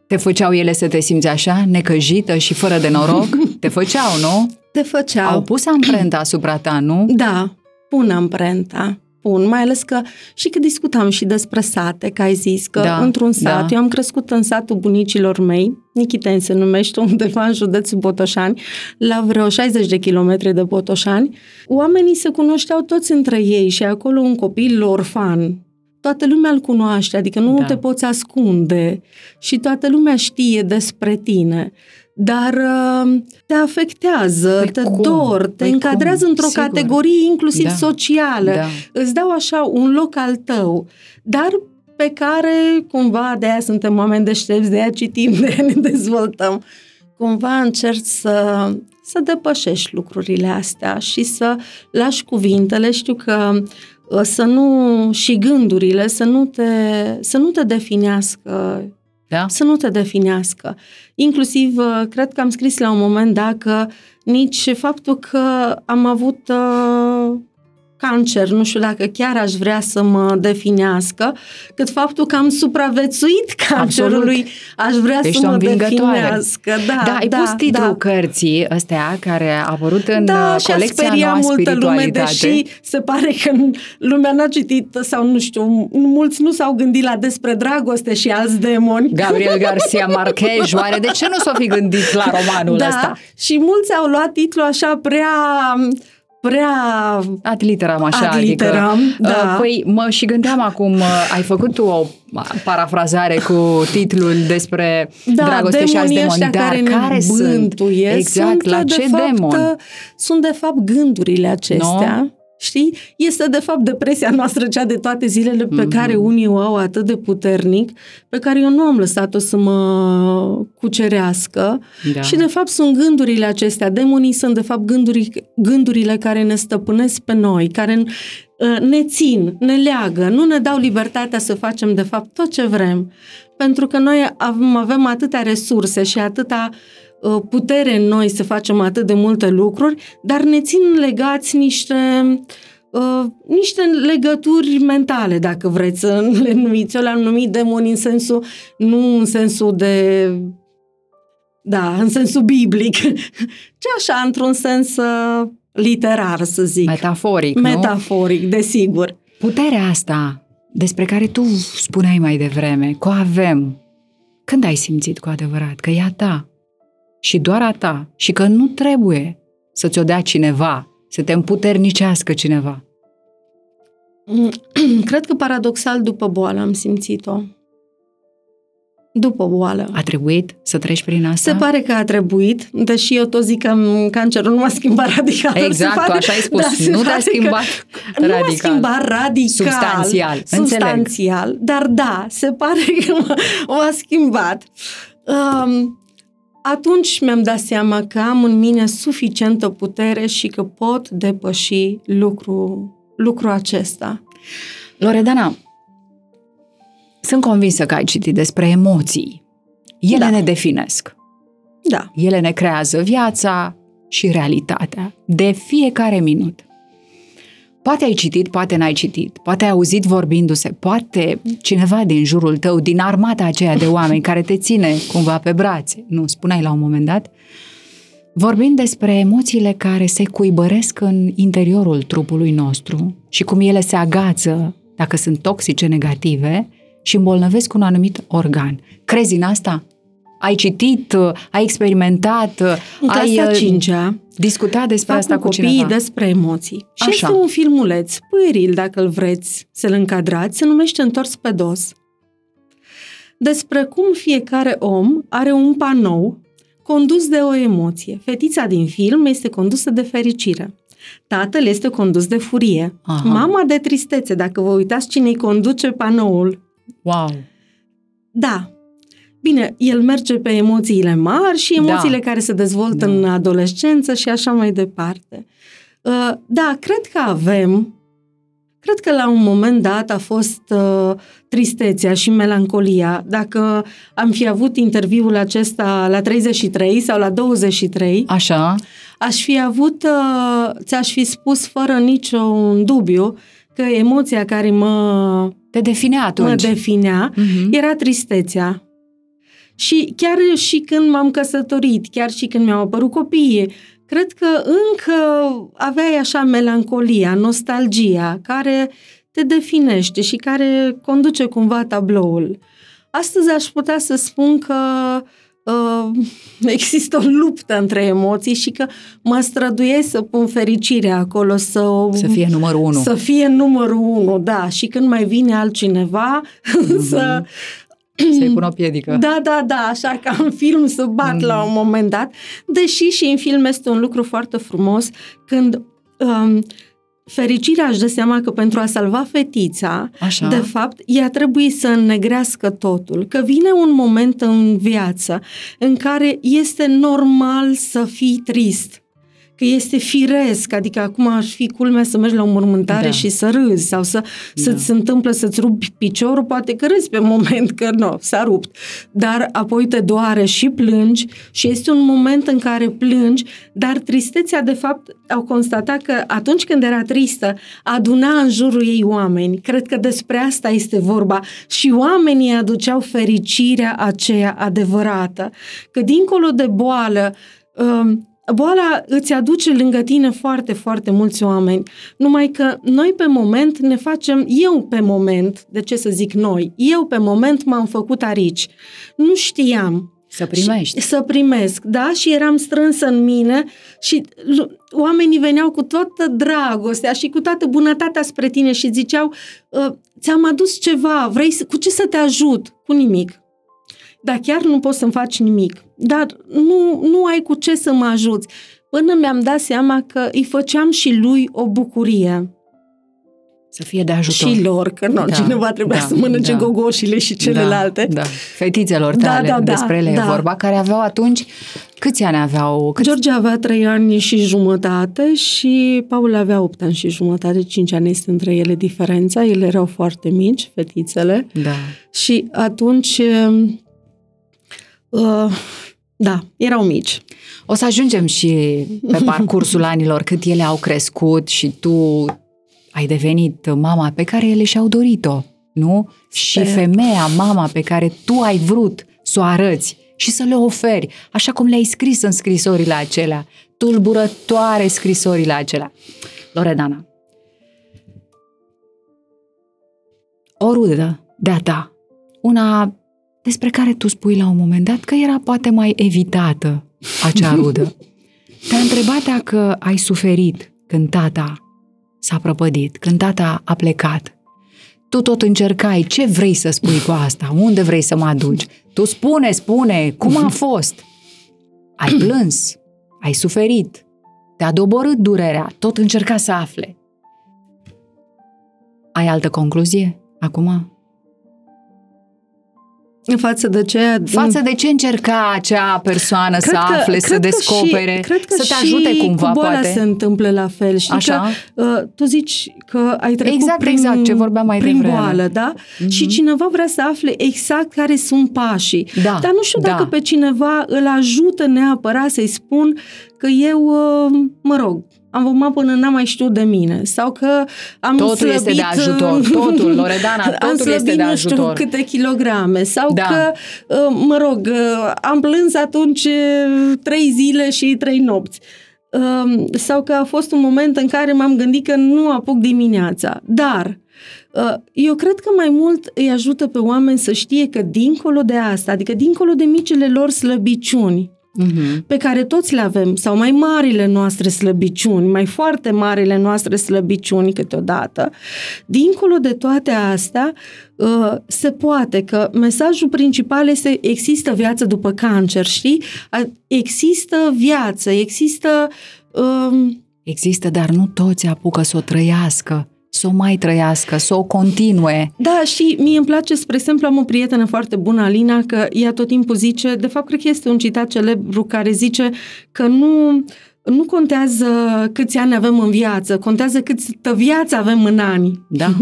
[SPEAKER 3] Te făceau ele să te simți așa, necăjită și fără de noroc? Te făceau, nu?
[SPEAKER 2] Te făceau.
[SPEAKER 3] Au pus amprenta asupra ta, nu?
[SPEAKER 2] Da, pun amprenta. Pun, mai ales că și că discutam și despre sate, că ai zis că
[SPEAKER 3] Da,
[SPEAKER 2] într-un sat,
[SPEAKER 3] da.
[SPEAKER 2] eu am crescut în satul bunicilor mei, Nichiten se numește, undeva în județul Botoșani, la vreo 60 de kilometri de Botoșani. Oamenii se cunoșteau toți între ei și acolo un copil orfan, toată lumea îl cunoaște, adică nu
[SPEAKER 3] Da.
[SPEAKER 2] te poți ascunde și toată lumea știe despre tine. Dar uh, te afectează,
[SPEAKER 3] Păi
[SPEAKER 2] te
[SPEAKER 3] cum?
[SPEAKER 2] dor, te
[SPEAKER 3] Păi
[SPEAKER 2] încadrează
[SPEAKER 3] cum?
[SPEAKER 2] într-o
[SPEAKER 3] Sigur.
[SPEAKER 2] categorie inclusiv
[SPEAKER 3] Da.
[SPEAKER 2] socială.
[SPEAKER 3] Da.
[SPEAKER 2] Îți dau așa un loc al tău, dar pe care cumva de aia suntem oameni deștepți, de aia citim, de aia ne dezvoltăm. Cumva încerci să, să depășești lucrurile astea și să lași cuvintele. Știu că uh, să nu, și gândurile, să nu te, să nu te definească
[SPEAKER 3] Da?
[SPEAKER 2] să nu te definească. Inclusiv, uh, cred că am scris la un moment dat că nici faptul că am avut uh, cancer, nu știu dacă chiar aș vrea să mă definească, cât faptul că am supraviețuit cancerului Absolut. aș vrea
[SPEAKER 3] Ești
[SPEAKER 2] să mă
[SPEAKER 3] învingătoare.
[SPEAKER 2] definească. Da,
[SPEAKER 3] da, ai
[SPEAKER 2] da,
[SPEAKER 3] pus titlul
[SPEAKER 2] da.
[SPEAKER 3] cărții ăstea care a apărut în
[SPEAKER 2] da,
[SPEAKER 3] uh, colecția
[SPEAKER 2] și
[SPEAKER 3] noua
[SPEAKER 2] multă lume,
[SPEAKER 3] Spiritualitate.
[SPEAKER 2] deși se pare că lumea n-a citit sau nu știu, mulți nu s-au gândit la despre dragoste și alți demoni.
[SPEAKER 3] Gabriel Garcia Marquez, oare de ce nu s-o fi gândit la romanul
[SPEAKER 2] da,
[SPEAKER 3] ăsta?
[SPEAKER 2] și mulți au luat titlul așa prea prea...
[SPEAKER 3] Ad literam așa,
[SPEAKER 2] Ad literam,
[SPEAKER 3] adică...
[SPEAKER 2] da.
[SPEAKER 3] Păi mă și gândeam acum, uh, ai făcut tu o parafrazare cu titlul despre
[SPEAKER 2] da,
[SPEAKER 3] dragoste și alți demoni,
[SPEAKER 2] ăștia
[SPEAKER 3] dar
[SPEAKER 2] care,
[SPEAKER 3] care
[SPEAKER 2] ne
[SPEAKER 3] sunt?
[SPEAKER 2] bântuie,
[SPEAKER 3] Exact,
[SPEAKER 2] sunt,
[SPEAKER 3] la
[SPEAKER 2] de
[SPEAKER 3] ce
[SPEAKER 2] fapt,
[SPEAKER 3] demon?
[SPEAKER 2] Sunt de fapt gândurile acestea.
[SPEAKER 3] No?
[SPEAKER 2] Știi? Este de fapt depresia noastră cea de toate zilele pe mm-hmm. care unii o au atât de puternic, pe care eu nu am lăsat-o să mă cucerească.
[SPEAKER 3] Da.
[SPEAKER 2] Și de fapt sunt gândurile acestea. Demonii sunt de fapt gânduri, gândurile care ne stăpânesc pe noi, care uh, ne țin, ne leagă, nu ne dau libertatea să facem de fapt tot ce vrem. Pentru că noi avem, avem atâtea resurse și atâta uh, putere în noi să facem atât de multe lucruri, dar ne țin legați niște uh, niște legături mentale, dacă vreți să le numiți. Eu le-am numit demoni în sensul, nu în sensul de da, în sensul biblic, ci așa, într-un sens uh, literar, să zic.
[SPEAKER 3] Metaforic,
[SPEAKER 2] Metaforic, nu? desigur.
[SPEAKER 3] Puterea asta despre care tu spuneai mai devreme, că o avem, când ai simțit cu adevărat că e a ta și doar a ta și că nu trebuie să ți-o dea cineva, să te împuternicească cineva?
[SPEAKER 2] Cred că paradoxal după boală am simțit-o. După boală.
[SPEAKER 3] A trebuit să treci prin asta?
[SPEAKER 2] Se pare că a trebuit, deși eu tot zic că cancerul nu m-a schimbat radical.
[SPEAKER 3] Exact,
[SPEAKER 2] pare,
[SPEAKER 3] tu așa ai spus, da, nu te-a schimbat
[SPEAKER 2] că,
[SPEAKER 3] radical.
[SPEAKER 2] Nu m-a schimbat radical.
[SPEAKER 3] Substanțial,
[SPEAKER 2] Substanțial,
[SPEAKER 3] înțeleg.
[SPEAKER 2] dar da, se pare că m-a, m-a schimbat. Um, atunci mi-am dat seama că am în mine suficientă putere și că pot depăși lucru, lucru acesta.
[SPEAKER 3] Loredana, sunt convinsă că ai citit despre emoții. Ele da. ne definesc.
[SPEAKER 2] Da.
[SPEAKER 3] Ele ne creează viața și realitatea de fiecare minut. Poate ai citit, poate n-ai citit, poate ai auzit vorbindu-se, poate cineva din jurul tău, din armata aceea de oameni care te ține cumva pe brațe, nu, spuneai la un moment dat, vorbind despre emoțiile care se cuibăresc în interiorul trupului nostru și cum ele se agață, dacă sunt toxice negative, și îmbolnăvesc un anumit organ. Crezi în asta? Ai citit, ai experimentat,
[SPEAKER 2] în
[SPEAKER 3] ai
[SPEAKER 2] clasa cincea,
[SPEAKER 3] discutat despre asta cu,
[SPEAKER 2] cu
[SPEAKER 3] cineva?
[SPEAKER 2] copiii despre emoții. Și
[SPEAKER 3] Așa.
[SPEAKER 2] este un filmuleț, pueril dacă îl vreți să-l încadrați, se numește Întors pe dos. Despre cum fiecare om are un panou condus de o emoție. Fetița din film este condusă de fericire. Tatăl este condus de furie.
[SPEAKER 3] Aha.
[SPEAKER 2] Mama de tristețe, dacă vă uitați cine îi conduce panoul.
[SPEAKER 3] Wow!
[SPEAKER 2] Da. Bine, el merge pe emoțiile mari și emoțiile
[SPEAKER 3] Da.
[SPEAKER 2] care se dezvoltă
[SPEAKER 3] Da.
[SPEAKER 2] în adolescență și așa mai departe. Uh, Da, cred că avem, cred că la un moment dat a fost uh, tristețea și melancolia. Dacă am fi avut interviul acesta la 33 sau la 23,
[SPEAKER 3] Așa?
[SPEAKER 2] aș fi avut, uh, ți-aș fi spus fără niciun dubiu că emoția care mă
[SPEAKER 3] Te define
[SPEAKER 2] mă
[SPEAKER 3] atunci.
[SPEAKER 2] definea,
[SPEAKER 3] Mhm.
[SPEAKER 2] era tristețea. Și chiar și când m-am căsătorit, chiar și când mi-au apărut copiii, cred că încă aveai așa melancolia, nostalgia, care te definește și care conduce cumva tabloul. Astăzi aș putea să spun că uh, există o luptă între emoții și că mă străduiesc să pun fericirea acolo, să o
[SPEAKER 3] Să fie numărul unu.
[SPEAKER 2] să fie numărul unu, da. Și când mai vine altcineva, să...
[SPEAKER 3] Să-i pun o piedică.
[SPEAKER 2] Da, da, da, așa ca în film să bat
[SPEAKER 3] Mhm.
[SPEAKER 2] la un moment dat. Deși și în film este un lucru foarte frumos, când um, fericirea își dă seama că pentru a salva fetița,
[SPEAKER 3] Așa.
[SPEAKER 2] de fapt, ea trebuie să înnegrească totul. Că vine un moment în viață în care este normal să fii trist. Că este firesc, adică acum aș fi culmea să mergi la o mormântare
[SPEAKER 3] Da.
[SPEAKER 2] și să râzi sau să, să-ți se întâmplă să-ți rupi piciorul, poate că râzi pe moment că nu, s-a rupt, dar apoi te doare și plângi și este un moment în care plângi, dar tristețea de fapt au constatat că atunci când era tristă, aduna în jurul ei oameni. Cred că despre asta este vorba și oamenii aduceau fericirea aceea adevărată. Că dincolo de boală, um, boala îți aduce lângă tine foarte, foarte mulți oameni. Numai că noi pe moment ne facem, eu pe moment, de ce să zic noi, eu pe moment m-am făcut arici. Nu știam.
[SPEAKER 3] Să primești.
[SPEAKER 2] Și, să primesc, da? Și eram strânsă în mine și lu- oamenii veneau cu toată dragostea și cu toată bunătatea spre tine și ziceau, "Uh, ți-am adus ceva, vrei să, cu ce să te ajut? Cu nimic. Dar chiar nu poți să-mi faci nimic. Dar nu, nu ai cu ce să mă ajuți. Până mi-am dat seama că îi făceam și lui o bucurie.
[SPEAKER 3] Să fie de ajutor.
[SPEAKER 2] Și lor, că nu,
[SPEAKER 3] Da,
[SPEAKER 2] da, cineva trebuia
[SPEAKER 3] da,
[SPEAKER 2] să mănânce
[SPEAKER 3] da.
[SPEAKER 2] gogoșile și celelalte.
[SPEAKER 3] Da, da. Fetițelor
[SPEAKER 2] Da,
[SPEAKER 3] tale,
[SPEAKER 2] da, da,
[SPEAKER 3] despre ele
[SPEAKER 2] da.
[SPEAKER 3] e vorba, care aveau atunci, câți ani aveau? Câți...
[SPEAKER 2] George avea trei ani și jumătate și Paul avea 8 ani și jumătate, 5 ani este între ele diferența, ele erau foarte mici, fetițele,
[SPEAKER 3] Da.
[SPEAKER 2] și atunci, uh, da, erau mici.
[SPEAKER 3] O să ajungem și pe parcursul anilor cât ele au crescut și tu ai devenit mama pe care ele și-au dorit-o, nu? Și
[SPEAKER 2] Sper.
[SPEAKER 3] femeia, mama pe care tu ai vrut să o arăți și să le oferi, așa cum le-ai scris în scrisorile acelea, tulburătoare scrisorile acelea. Loredana, o rudă de-a ta, una despre care tu spui la un moment dat că era poate mai evitată acea rudă. Te-a întrebat dacă ai suferit când tata s-a prăpădit, când tata a plecat. Tu tot încercai, ce vrei să spui cu asta? Unde vrei să mă aduci? Tu spune, spune, cum a fost? Ai plâns, ai suferit, te-a doborât durerea, tot încerca să afle. Ai altă concluzie acum?
[SPEAKER 2] În față de ceea...
[SPEAKER 3] Față de ce încerca acea persoană să afle, să
[SPEAKER 2] cred că
[SPEAKER 3] descopere,
[SPEAKER 2] și, cred că
[SPEAKER 3] să te
[SPEAKER 2] și
[SPEAKER 3] ajute cumva,
[SPEAKER 2] cu boala
[SPEAKER 3] poate?
[SPEAKER 2] se întâmplă la fel. Știi
[SPEAKER 3] Așa.
[SPEAKER 2] că uh, tu zici că ai trecut
[SPEAKER 3] Exact,
[SPEAKER 2] prin,
[SPEAKER 3] exact, ce vorbeam mai
[SPEAKER 2] prin
[SPEAKER 3] devreme.
[SPEAKER 2] boală, da? Și cineva vrea să afle exact care sunt pașii.
[SPEAKER 3] Da,
[SPEAKER 2] Dar nu știu dacă
[SPEAKER 3] da.
[SPEAKER 2] pe cineva îl ajută neapărat să-i spun că eu, uh, mă rog, am vomat până n-am mai știut de mine. Sau că am
[SPEAKER 3] Totul
[SPEAKER 2] slăbit,
[SPEAKER 3] este de ajutor.
[SPEAKER 2] uh,
[SPEAKER 3] Totul, Loredana,
[SPEAKER 2] am
[SPEAKER 3] totul
[SPEAKER 2] slăbit
[SPEAKER 3] este de
[SPEAKER 2] nu știu
[SPEAKER 3] ajutor.
[SPEAKER 2] câte kilograme. Sau
[SPEAKER 3] Da.
[SPEAKER 2] că, uh, mă rog, uh, am plâns atunci uh, trei zile și trei nopți. Um, Sau că a fost un moment în care m-am gândit că nu apuc dimineața. Dar uh, eu cred că mai mult îi ajută pe oameni să știe că dincolo de asta, adică dincolo de micile lor slăbiciuni,
[SPEAKER 3] Mhm.
[SPEAKER 2] pe care toți le avem, sau mai marile noastre slăbiciuni, mai foarte marile noastre slăbiciuni câteodată, dincolo de toate astea, uh, se poate că mesajul principal este există viață după cancer, știi? A- Există viață, există... um,
[SPEAKER 3] Există, dar nu toți apucă să o trăiască, să o mai trăiască, să o continue.
[SPEAKER 2] Da, și mie îmi place, spre exemplu, am o prietenă foarte bună, Alina, că ea tot timpul zice, de fapt, cred că este un citat celebru care zice că nu, nu contează câți ani avem în viață, contează câtă viață avem în ani.
[SPEAKER 3] Da,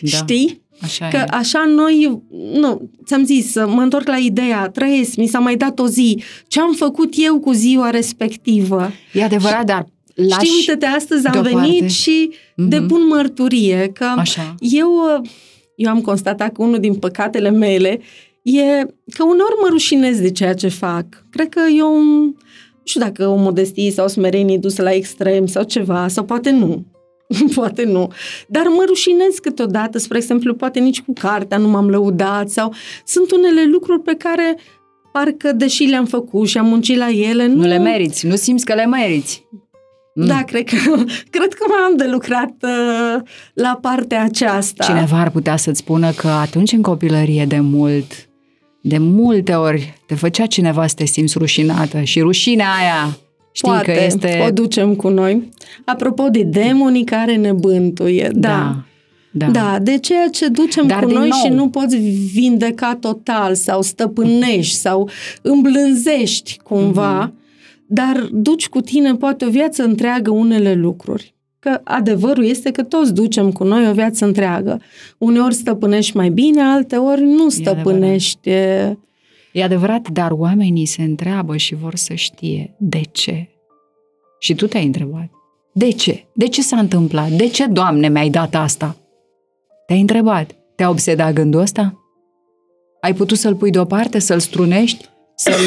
[SPEAKER 3] da.
[SPEAKER 2] Știi?
[SPEAKER 3] Așa
[SPEAKER 2] Că
[SPEAKER 3] e.
[SPEAKER 2] așa noi, nu, ți-am zis, mă întorc la ideea, trăiesc, mi s-a mai dat o zi, ce am făcut eu cu ziua respectivă.
[SPEAKER 3] E adevărat, dar lași...
[SPEAKER 2] Știi, uite-te, astăzi am
[SPEAKER 3] deoparte.
[SPEAKER 2] venit și
[SPEAKER 3] Mhm.
[SPEAKER 2] depun mărturie că
[SPEAKER 3] Așa.
[SPEAKER 2] eu, uh, eu am constatat că unul din păcatele mele e că uneori mă rușinez de ceea ce fac. Cred că eu, nu știu dacă o modestie sau o smerenie dusă la extrem sau ceva, sau poate nu. poate nu. Dar mă rușinez câteodată, spre exemplu, poate nici cu cartea nu m-am lăudat sau sunt unele lucruri pe care parcă deși le-am făcut și am muncit la ele, nu,
[SPEAKER 3] Nu le meriți, nu simți că le meriți. Mm.
[SPEAKER 2] Da, cred că, cred că mai am de lucrat uh, la partea aceasta.
[SPEAKER 3] Cineva ar putea să-ți spună că atunci în copilărie de mult, de multe ori te făcea cineva să te simți rușinată și rușinea aia știi
[SPEAKER 2] Poate,
[SPEAKER 3] că este...
[SPEAKER 2] o ducem cu noi. Apropo de demonii care ne bântuie, da.
[SPEAKER 3] da.
[SPEAKER 2] Da, de ceea ce ducem
[SPEAKER 3] Dar
[SPEAKER 2] cu
[SPEAKER 3] din
[SPEAKER 2] noi
[SPEAKER 3] nou-
[SPEAKER 2] și nu poți vindeca total sau stăpânești sau îmblânzești cumva,
[SPEAKER 3] Mhm.
[SPEAKER 2] Dar duci cu tine poate o viață întreagă unele lucruri. Că adevărul este că toți ducem cu noi o viață întreagă. Uneori stăpânești mai bine, alteori nu stăpânești.
[SPEAKER 3] E, e adevărat, dar oamenii se întreabă și vor să știe de ce. Și tu te-ai întrebat. De ce? De ce s-a întâmplat? De ce, Doamne, mi-ai dat asta? Te-ai întrebat. Te-a obsedat gândul ăsta? Ai putut să-l pui deoparte, să-l strunești, să-l,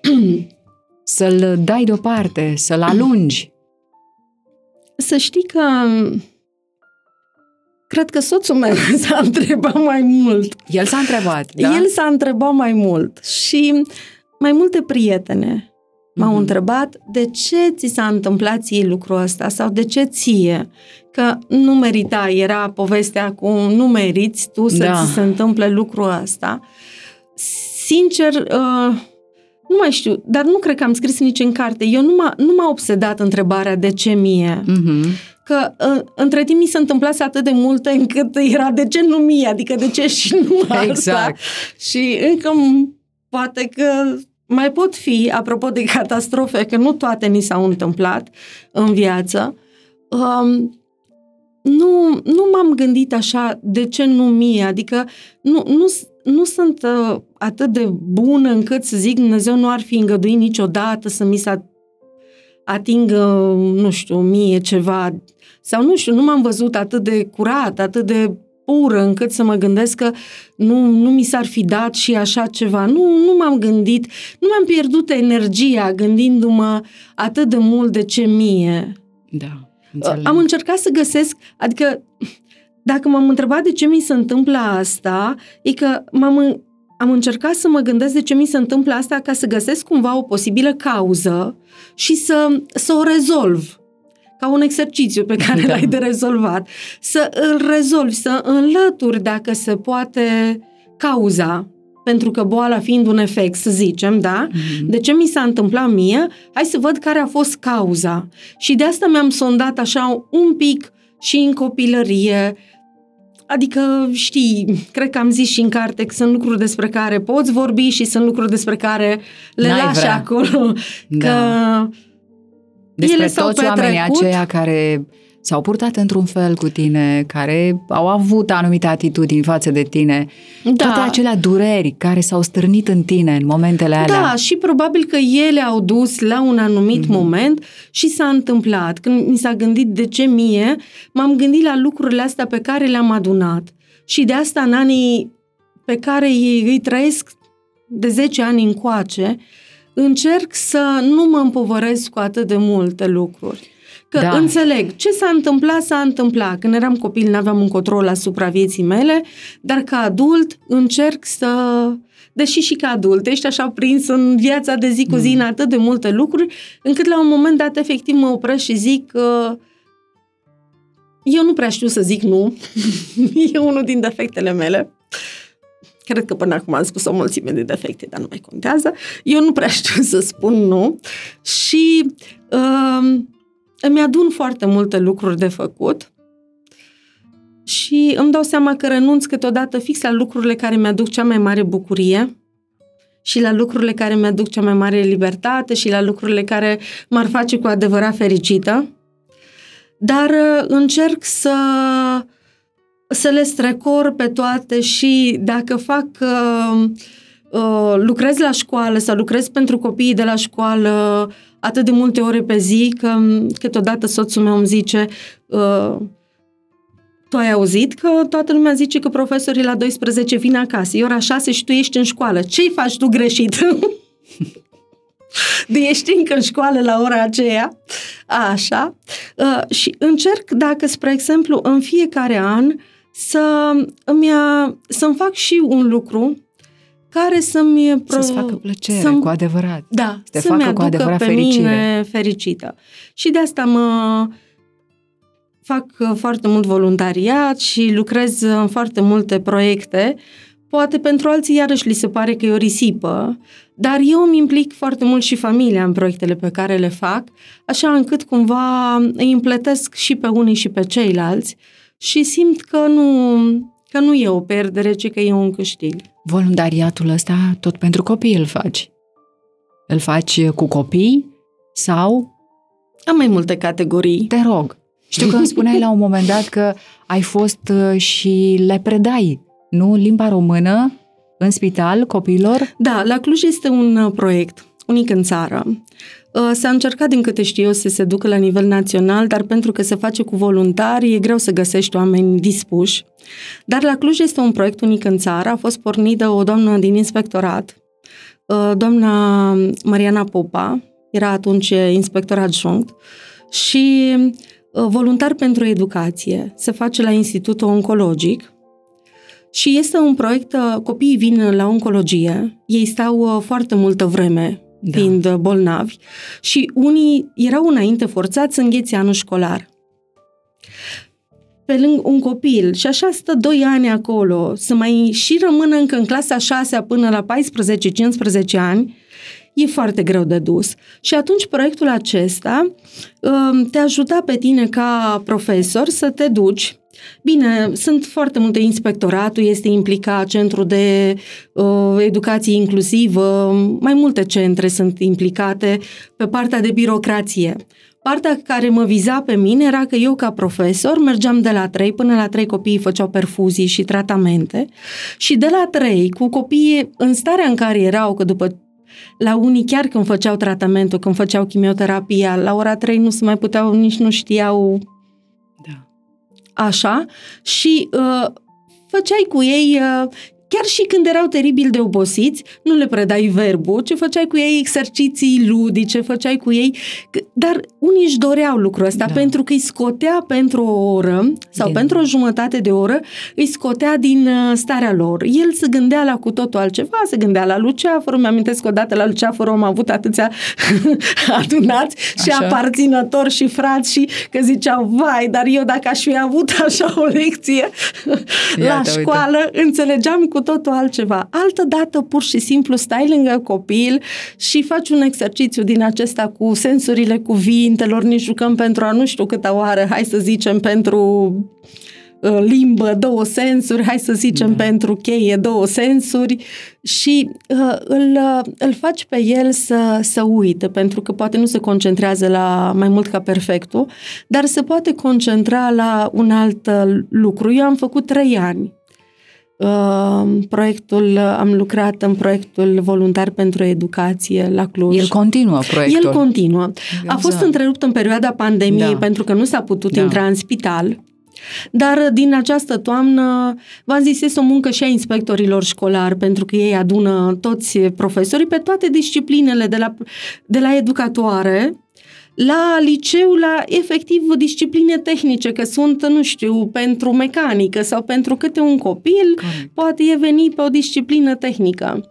[SPEAKER 3] să-l dai deoparte, să-l alungi?
[SPEAKER 2] Să știi că cred că soțul meu s-a întrebat mai mult.
[SPEAKER 3] El s-a întrebat, da?
[SPEAKER 2] El s-a întrebat mai mult și mai multe prietene M-au mm-hmm. întrebat de ce ți s-a întâmplat ție lucrul ăsta sau de ce ție? Că nu merita, era povestea cu nu meriți tu să da. ți se întâmple lucrul ăsta. Sincer, uh, nu mai știu, dar nu cred că am scris nici în carte. Eu nu m-a, nu m-a obsedat întrebarea de ce mie. Mm-hmm. Că uh, între timp mi se întâmplase atât de multe încât era de ce nu mie, adică de ce și nu exact. asta. Și încă poate că mai pot fi, apropo de catastrofe, că nu toate ni s-au întâmplat în viață, um, nu, nu m-am gândit așa, de ce nu mie? Adică nu, nu, nu sunt uh, atât de bună încât să zic Dumnezeu nu ar fi îngăduit niciodată să mi se atingă, nu știu, mie ceva. Sau nu știu, nu m-am văzut atât de curat, atât de pură încât să mă gândesc că nu, nu mi s-ar fi dat și așa ceva. Nu, nu m-am gândit, nu mi-am pierdut energia gândindu-mă atât de mult de ce mie.
[SPEAKER 3] Da,
[SPEAKER 2] înțeleg. Am încercat să găsesc, adică dacă m-am întrebat de ce mi se întâmplă asta, e că m-am, am încercat să mă gândesc de ce mi se întâmplă asta ca să găsesc cumva o posibilă cauză și să, să o rezolv ca un exercițiu pe care da. l-ai de rezolvat, să îl rezolvi, să înlături dacă se poate cauza, pentru că boala fiind un efect, să zicem, da? Mm-hmm. De ce mi s-a întâmplat mie? Hai să văd care a fost cauza. Și de asta mi-am sondat așa un pic și în copilărie, Adică, știi, cred că am zis și în carte că sunt lucruri despre care poți vorbi și sunt lucruri despre care le N-ai lași vrea. acolo. Da. Că
[SPEAKER 3] despre Ele toți oamenii aceia care s-au purtat într-un fel cu tine, care au avut anumite atitudini față de tine, da. toate acelea dureri care s-au stârnit în tine în momentele alea.
[SPEAKER 2] Da, și probabil că ele au dus la un anumit mm-hmm. moment și s-a întâmplat. Când mi s-a gândit de ce mie, m-am gândit la lucrurile astea pe care le-am adunat. Și de asta în anii pe care ei îi trăiesc de 10 ani încoace, încerc să nu mă împovărez cu atât de multe lucruri. Că da. înțeleg, ce s-a întâmplat, s-a întâmplat. Când eram copil, n-aveam un control asupra vieții mele, dar ca adult încerc să... Deși și ca adult ești așa prins în viața de zi cu zi mm. în atât de multe lucruri, încât la un moment dat efectiv mă opresc și zic că eu nu prea știu să zic nu. e unul din defectele mele. Cred că până acum am spus o mulțime de defecte, dar nu mai contează. Eu nu prea știu să spun nu și uh, îmi adun foarte multe lucruri de făcut și îmi dau seama că renunț câteodată fix la lucrurile care mi-aduc cea mai mare bucurie și la lucrurile care mi-aduc cea mai mare libertate și la lucrurile care m-ar face cu adevărat fericită. Dar uh, încerc să să le strecor pe toate și dacă fac uh, uh, lucrez la școală sau lucrez pentru copiii de la școală atât de multe ore pe zi că câteodată soțul meu îmi zice uh, tu ai auzit că toată lumea zice că profesorii la 12 vin acasă, e ora 6 și tu ești în școală. Ce-i faci tu greșit? de ești încă în școală la ora aceea. Așa. Uh, și încerc dacă, spre exemplu, în fiecare an să îmi, să-mi fac și un lucru care să-mi...
[SPEAKER 3] Pro... Să-ți facă plăcere, să cu adevărat.
[SPEAKER 2] Da,
[SPEAKER 3] să te să-mi facă cu adevărat
[SPEAKER 2] pe
[SPEAKER 3] fericire.
[SPEAKER 2] mine fericită. Și de asta mă fac foarte mult voluntariat și lucrez în foarte multe proiecte. Poate pentru alții iarăși li se pare că e o risipă, dar eu îmi implic foarte mult și familia în proiectele pe care le fac, așa încât cumva îi împletesc și pe unii și pe ceilalți și simt că nu, că nu e o perdere, ci că e un câștig.
[SPEAKER 3] Voluntariatul ăsta tot pentru copii îl faci. Îl faci cu copii Sau?
[SPEAKER 2] Am mai multe categorii.
[SPEAKER 3] Te rog. Știu că îmi spuneai la un moment dat că ai fost uh, și le predai, nu? Limba română în spital copiilor?
[SPEAKER 2] Da, la Cluj este un uh, proiect unic în țară. Uh, s-a încercat, din câte știu eu, să se ducă la nivel național, dar pentru că se face cu voluntari, e greu să găsești oameni dispuși. Dar la Cluj este un proiect unic în țară, a fost pornit de o doamnă din inspectorat, doamna Mariana Popa, era atunci inspector adjunct, și Uh, voluntar pentru educație. Se face la Institutul Oncologic și este un proiect, uh, copiii vin la oncologie, ei stau uh, foarte multă vreme da. fiind bolnavi și unii erau înainte forțați să înghețe anul școlar. Pe lângă un copil și așa stă 2 ani acolo, să mai și rămână încă în clasa 6 până la 14-15 ani, e foarte greu de dus. Și atunci proiectul acesta um, te ajuta pe tine ca profesor să te duci Bine, sunt foarte multe, inspectoratul este implicat, centrul de uh, educație inclusivă, mai multe centre sunt implicate pe partea de birocrație. Partea care mă viza pe mine era că eu ca profesor mergeam de la 3 până la 3 copiii făceau perfuzii și tratamente și de la 3 cu copiii în starea în care erau, că după la unii chiar când făceau tratamentul, când făceau chimioterapia, la ora 3 nu se mai puteau, nici nu știau da. Așa și uh, făceai cu ei uh, Chiar și când erau teribil de obosiți, nu le predai verbul, ci făceai cu ei exerciții ludice, făceai cu ei... Dar unii își doreau lucrul ăsta da. pentru că îi scotea pentru o oră sau din... pentru o jumătate de oră, îi scotea din uh, starea lor. El se gândea la cu totul altceva, se gândea la Luceafăr, mi-amintesc odată la Luceafăr am avut atâția adunați Așa. și aparținători și frați și că ziceau, vai, dar eu dacă aș fi avut așa o lecție Iată, la școală, uite. înțelegeam cu cu totul altceva. Altă dată, pur și simplu, stai lângă copil și faci un exercițiu din acesta cu sensurile cuvintelor, ne jucăm pentru a nu știu câta oară, hai să zicem pentru uh, limbă două sensuri, hai să zicem da. pentru cheie două sensuri și uh, îl, uh, îl faci pe el să, să uite, pentru că poate nu se concentrează la mai mult ca perfectul, dar se poate concentra la un alt uh, lucru. Eu am făcut trei ani Uh, proiectul, am lucrat în proiectul Voluntar pentru Educație la Cluj.
[SPEAKER 3] El continuă proiectul.
[SPEAKER 2] El continuă. A fost întrerupt în perioada pandemiei da. pentru că nu s-a putut da. intra în spital. Dar din această toamnă, v-am zis, este o muncă și a inspectorilor școlari, pentru că ei adună toți profesorii pe toate disciplinele, de la, de la educatoare la liceu, la efectiv discipline tehnice, că sunt, nu știu, pentru mecanică sau pentru câte un copil, Corect. poate e veni pe o disciplină tehnică.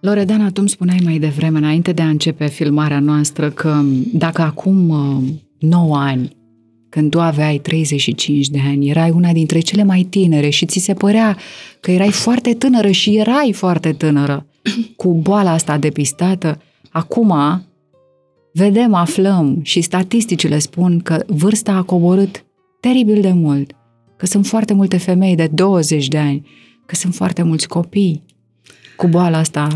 [SPEAKER 3] Loredana, tu îmi spuneai mai devreme, înainte de a începe filmarea noastră, că dacă acum 9 uh, ani, când tu aveai 35 de ani, erai una dintre cele mai tinere și ți se părea că erai foarte tânără și erai foarte tânără cu boala asta depistată, acum vedem, aflăm și statisticile spun că vârsta a coborât teribil de mult, că sunt foarte multe femei de 20 de ani, că sunt foarte mulți copii cu boala asta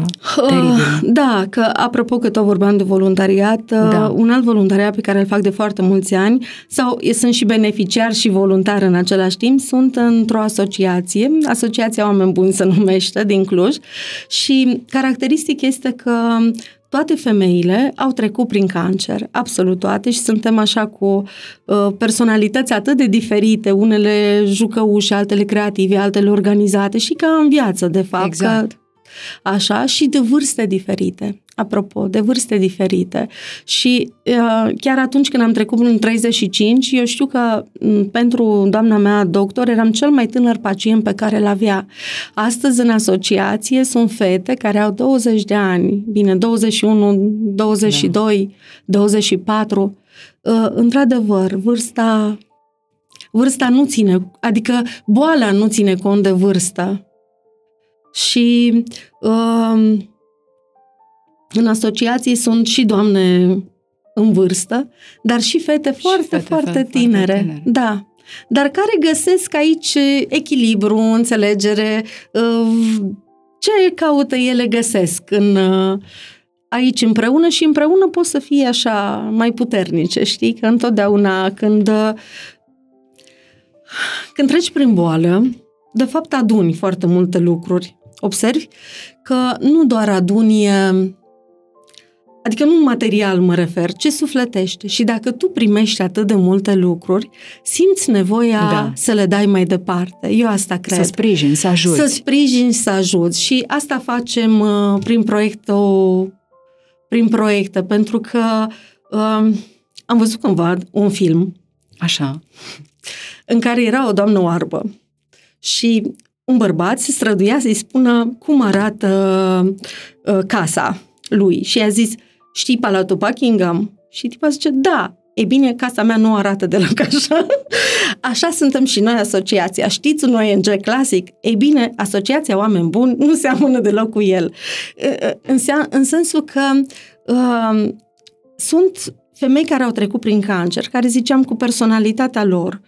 [SPEAKER 3] teribilă. Uh,
[SPEAKER 2] da, că apropo că tot vorbeam de voluntariat, uh, da. un alt voluntariat pe care îl fac de foarte mulți ani, sau sunt și beneficiar și voluntar în același timp, sunt într-o asociație, Asociația Oameni Buni se numește, din Cluj, și caracteristic este că toate femeile au trecut prin cancer, absolut toate, și suntem așa cu uh, personalități atât de diferite, unele jucăușe, altele creative, altele organizate și ca în viață, de fapt. Exact. Că, așa, și de vârste diferite apropo, de vârste diferite. Și uh, chiar atunci când am trecut în 35, eu știu că m- pentru doamna mea doctor eram cel mai tânăr pacient pe care îl avea. Astăzi în asociație sunt fete care au 20 de ani, bine, 21, 22, da. 24. Uh, într-adevăr, vârsta vârsta nu ține, adică boala nu ține cont de vârstă. Și uh, în asociații sunt și doamne în vârstă, dar și fete și foarte, fete, foarte, foarte tinere. Foarte tinere. Da. Dar care găsesc aici echilibru, înțelegere, uh, ce caută ele găsesc în, uh, aici împreună și împreună pot să fie așa mai puternice, știi? Că întotdeauna când, când treci prin boală, de fapt aduni foarte multe lucruri. Observi că nu doar aduni Adică nu material mă refer, ce sufletește. Și dacă tu primești atât de multe lucruri, simți nevoia da. să le dai mai departe. Eu asta cred.
[SPEAKER 3] Să sprijini, să ajuți.
[SPEAKER 2] Să sprijini, să ajuți. Și asta facem uh, prin proiectul, prin proiecte, pentru că uh, am văzut cândva un film.
[SPEAKER 3] Așa.
[SPEAKER 2] În care era o doamnă oarbă. Și un bărbat se străduia să-i spună cum arată uh, casa lui. Și a zis, știi Palatul Buckingham? Și tipa zice, da, E bine, casa mea nu arată deloc așa. Așa suntem și noi asociația. Știți un ONG clasic? Ei bine, asociația oameni buni nu seamănă deloc cu el. În, în sensul că uh, sunt femei care au trecut prin cancer, care ziceam cu personalitatea lor,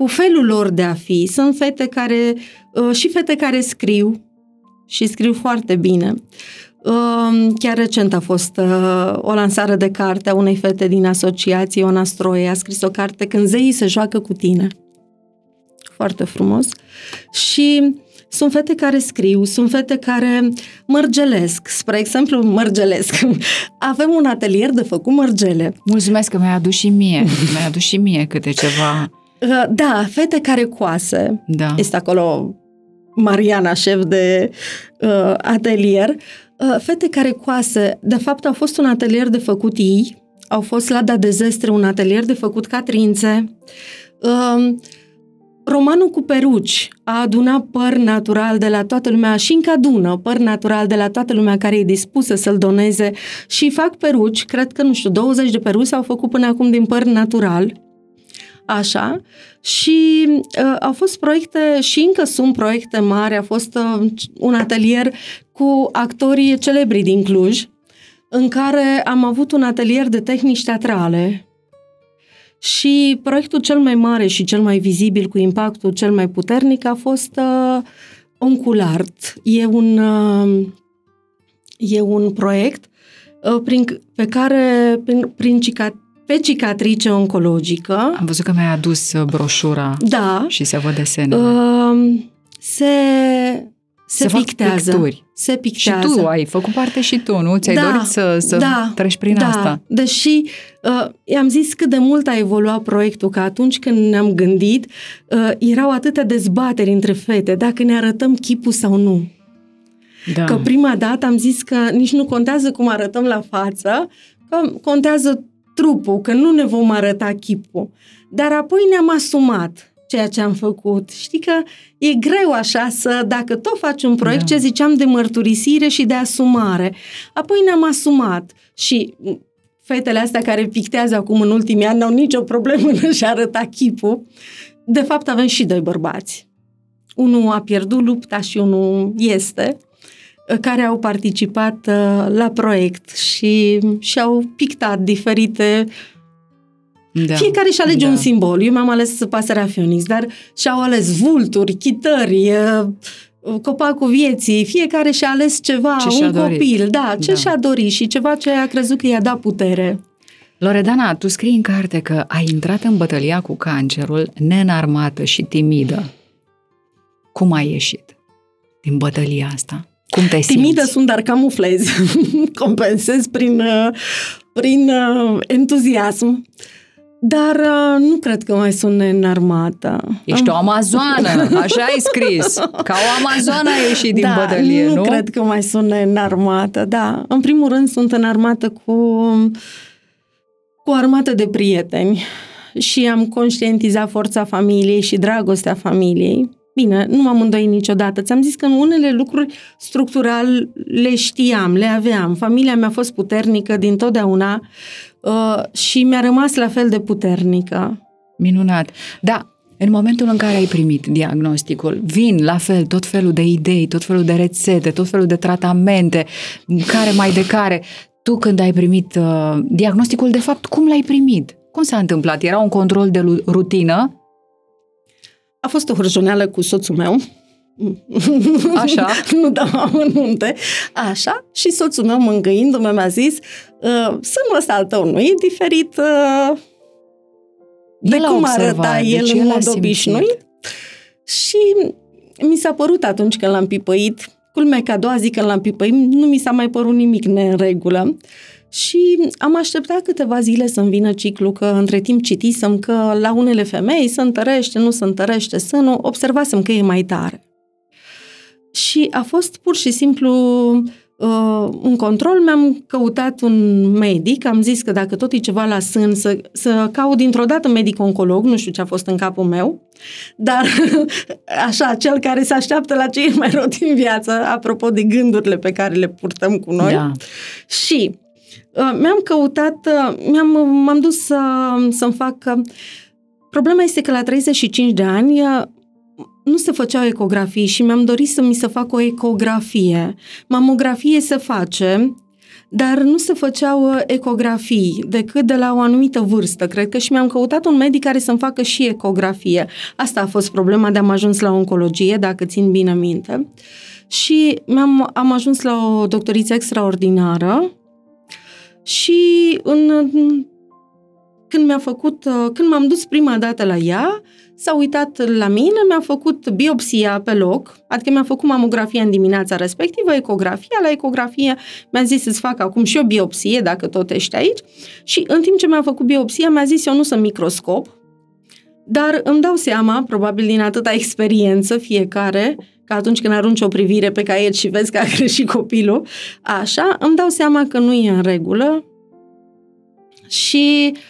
[SPEAKER 2] cu felul lor de a fi. Sunt fete care, uh, și fete care scriu și scriu foarte bine. Chiar recent a fost uh, o lansare de carte a unei fete din asociație, Iona Stroie, a scris o carte Când zeii se joacă cu tine. Foarte frumos. Și sunt fete care scriu, sunt fete care mărgelesc. Spre exemplu, mărgelesc. Avem un atelier de făcut mărgele.
[SPEAKER 3] Mulțumesc că mi-ai adus și mie. mi-ai adus și mie câte ceva.
[SPEAKER 2] Uh, da, fete care coase. Da. Este acolo Mariana, șef de uh, atelier. Uh, fete care coasă, de fapt, au fost un atelier de făcut ei, au fost la Da Dezestre un atelier de făcut catrințe. Uh, romanul cu peruci a adunat păr natural de la toată lumea și încă adună păr natural de la toată lumea care e dispusă să-l doneze și fac peruci, cred că, nu știu, 20 de peruci s-au făcut până acum din păr natural Așa. Și uh, au fost proiecte și încă sunt proiecte mari. A fost uh, un atelier cu actorii celebri din Cluj, în care am avut un atelier de tehnici teatrale. Și proiectul cel mai mare și cel mai vizibil, cu impactul cel mai puternic, a fost uh, Onculart. E un, uh, e un proiect uh, prin, pe care, prin, prin pe cicatrice oncologică.
[SPEAKER 3] Am văzut că mi-ai adus uh, broșura
[SPEAKER 2] da,
[SPEAKER 3] și se văd desenele. Uh,
[SPEAKER 2] se se, se pictează.
[SPEAKER 3] Picturi.
[SPEAKER 2] Se pictează.
[SPEAKER 3] Și tu ai făcut parte și tu, nu? Ți-ai da, dorit să, să da, treci prin
[SPEAKER 2] da.
[SPEAKER 3] asta.
[SPEAKER 2] Deși uh, i-am zis cât de mult a evoluat proiectul, că atunci când ne-am gândit, uh, erau atâtea dezbateri între fete, dacă ne arătăm chipul sau nu. Da. Că prima dată am zis că nici nu contează cum arătăm la față, că contează trupul, că nu ne vom arăta chipul. Dar apoi ne-am asumat ceea ce am făcut. Știi că e greu așa să, dacă tot faci un proiect, da. ce ziceam de mărturisire și de asumare. Apoi ne-am asumat și fetele astea care pictează acum în ultimii ani n-au nicio problemă în a-și arăta chipul. De fapt, avem și doi bărbați. Unul a pierdut lupta și unul este care au participat uh, la proiect și și-au pictat diferite da. Fiecare și alege da. un simbol. Eu mi-am ales pasărea Phoenix, dar și-au ales vulturi, chitări, uh, copacul vieții, fiecare și-a ales ceva, ce un copil, dorit. da, ce da. și-a dorit și ceva ce a crezut că i-a dat putere.
[SPEAKER 3] Loredana, tu scrii în carte că ai intrat în bătălia cu cancerul nenarmată și timidă. Cum ai ieșit din bătălia asta? Cum te simți?
[SPEAKER 2] Timidă sunt, dar camuflez. Compensez prin, uh, prin uh, entuziasm. Dar uh, nu cred că mai sunt neînarmată.
[SPEAKER 3] Ești o amazoană, așa ai scris. Ca o amazoană ai ieșit din da, bătălie, nu?
[SPEAKER 2] nu cred că mai sunt neînarmată, da. În primul rând sunt înarmată cu, cu o armată de prieteni și am conștientizat forța familiei și dragostea familiei Bine, nu m-am îndoit niciodată. Ți-am zis că în unele lucruri structural le știam, le aveam. Familia mea a fost puternică din totdeauna uh, și mi-a rămas la fel de puternică.
[SPEAKER 3] Minunat. Da, în momentul în care ai primit diagnosticul, vin la fel tot felul de idei, tot felul de rețete, tot felul de tratamente, care mai de care. Tu când ai primit uh, diagnosticul, de fapt, cum l-ai primit? Cum s-a întâmplat? Era un control de rutină
[SPEAKER 2] a fost o hârjoneală cu soțul meu,
[SPEAKER 3] Așa.
[SPEAKER 2] nu dau amănunte. Așa. Și soțul meu, mângâindu-mă, mi-a zis uh, sânul ăsta al tău nu e diferit uh, de,
[SPEAKER 3] El a
[SPEAKER 2] cum
[SPEAKER 3] observat,
[SPEAKER 2] arăta el
[SPEAKER 3] deci
[SPEAKER 2] în
[SPEAKER 3] el a
[SPEAKER 2] mod
[SPEAKER 3] simțit.
[SPEAKER 2] obișnuit. Și mi s-a părut atunci când l-am pipăit, culmea că a doua zi când l-am pipăit, nu mi s-a mai părut nimic neregulă. Și am așteptat câteva zile să-mi vină ciclu, că între timp citisem că la unele femei se întărește, nu se întărește sânul, observasem că e mai tare. Și a fost pur și simplu uh, un control, mi-am căutat un medic, am zis că dacă tot e ceva la sân, să, să caut dintr-o dată medic-oncolog, nu știu ce a fost în capul meu, dar așa, cel care se așteaptă la ce e mai rău din viață, apropo de gândurile pe care le purtăm cu noi.
[SPEAKER 3] Da.
[SPEAKER 2] Și uh, mi-am căutat, uh, mi-am, m-am dus să, să-mi fac... uh, Problema este că la 35 de ani uh, nu se făceau ecografii și mi-am dorit să mi se facă o ecografie. Mamografie se face, dar nu se făceau uh, ecografii decât de la o anumită vârstă, cred că, și mi-am căutat un medic care să-mi facă și ecografie. Asta a fost problema de am ajuns la oncologie, dacă țin bine minte. Și mi-am, am ajuns la o doctoriță extraordinară și în, când mi-a făcut, uh, când m-am dus prima dată la ea, s-a uitat la mine, mi-a făcut biopsia pe loc, adică mi-a făcut mamografia în dimineața respectivă, ecografia, la ecografie mi-a zis să-ți fac acum și o biopsie, dacă tot ești aici, și în timp ce mi-a făcut biopsia, mi-a zis eu nu sunt microscop, dar îmi dau seama, probabil din atâta experiență fiecare, că atunci când arunci o privire pe caiet și vezi că a greșit copilul, așa, îmi dau seama că nu e în regulă și uh,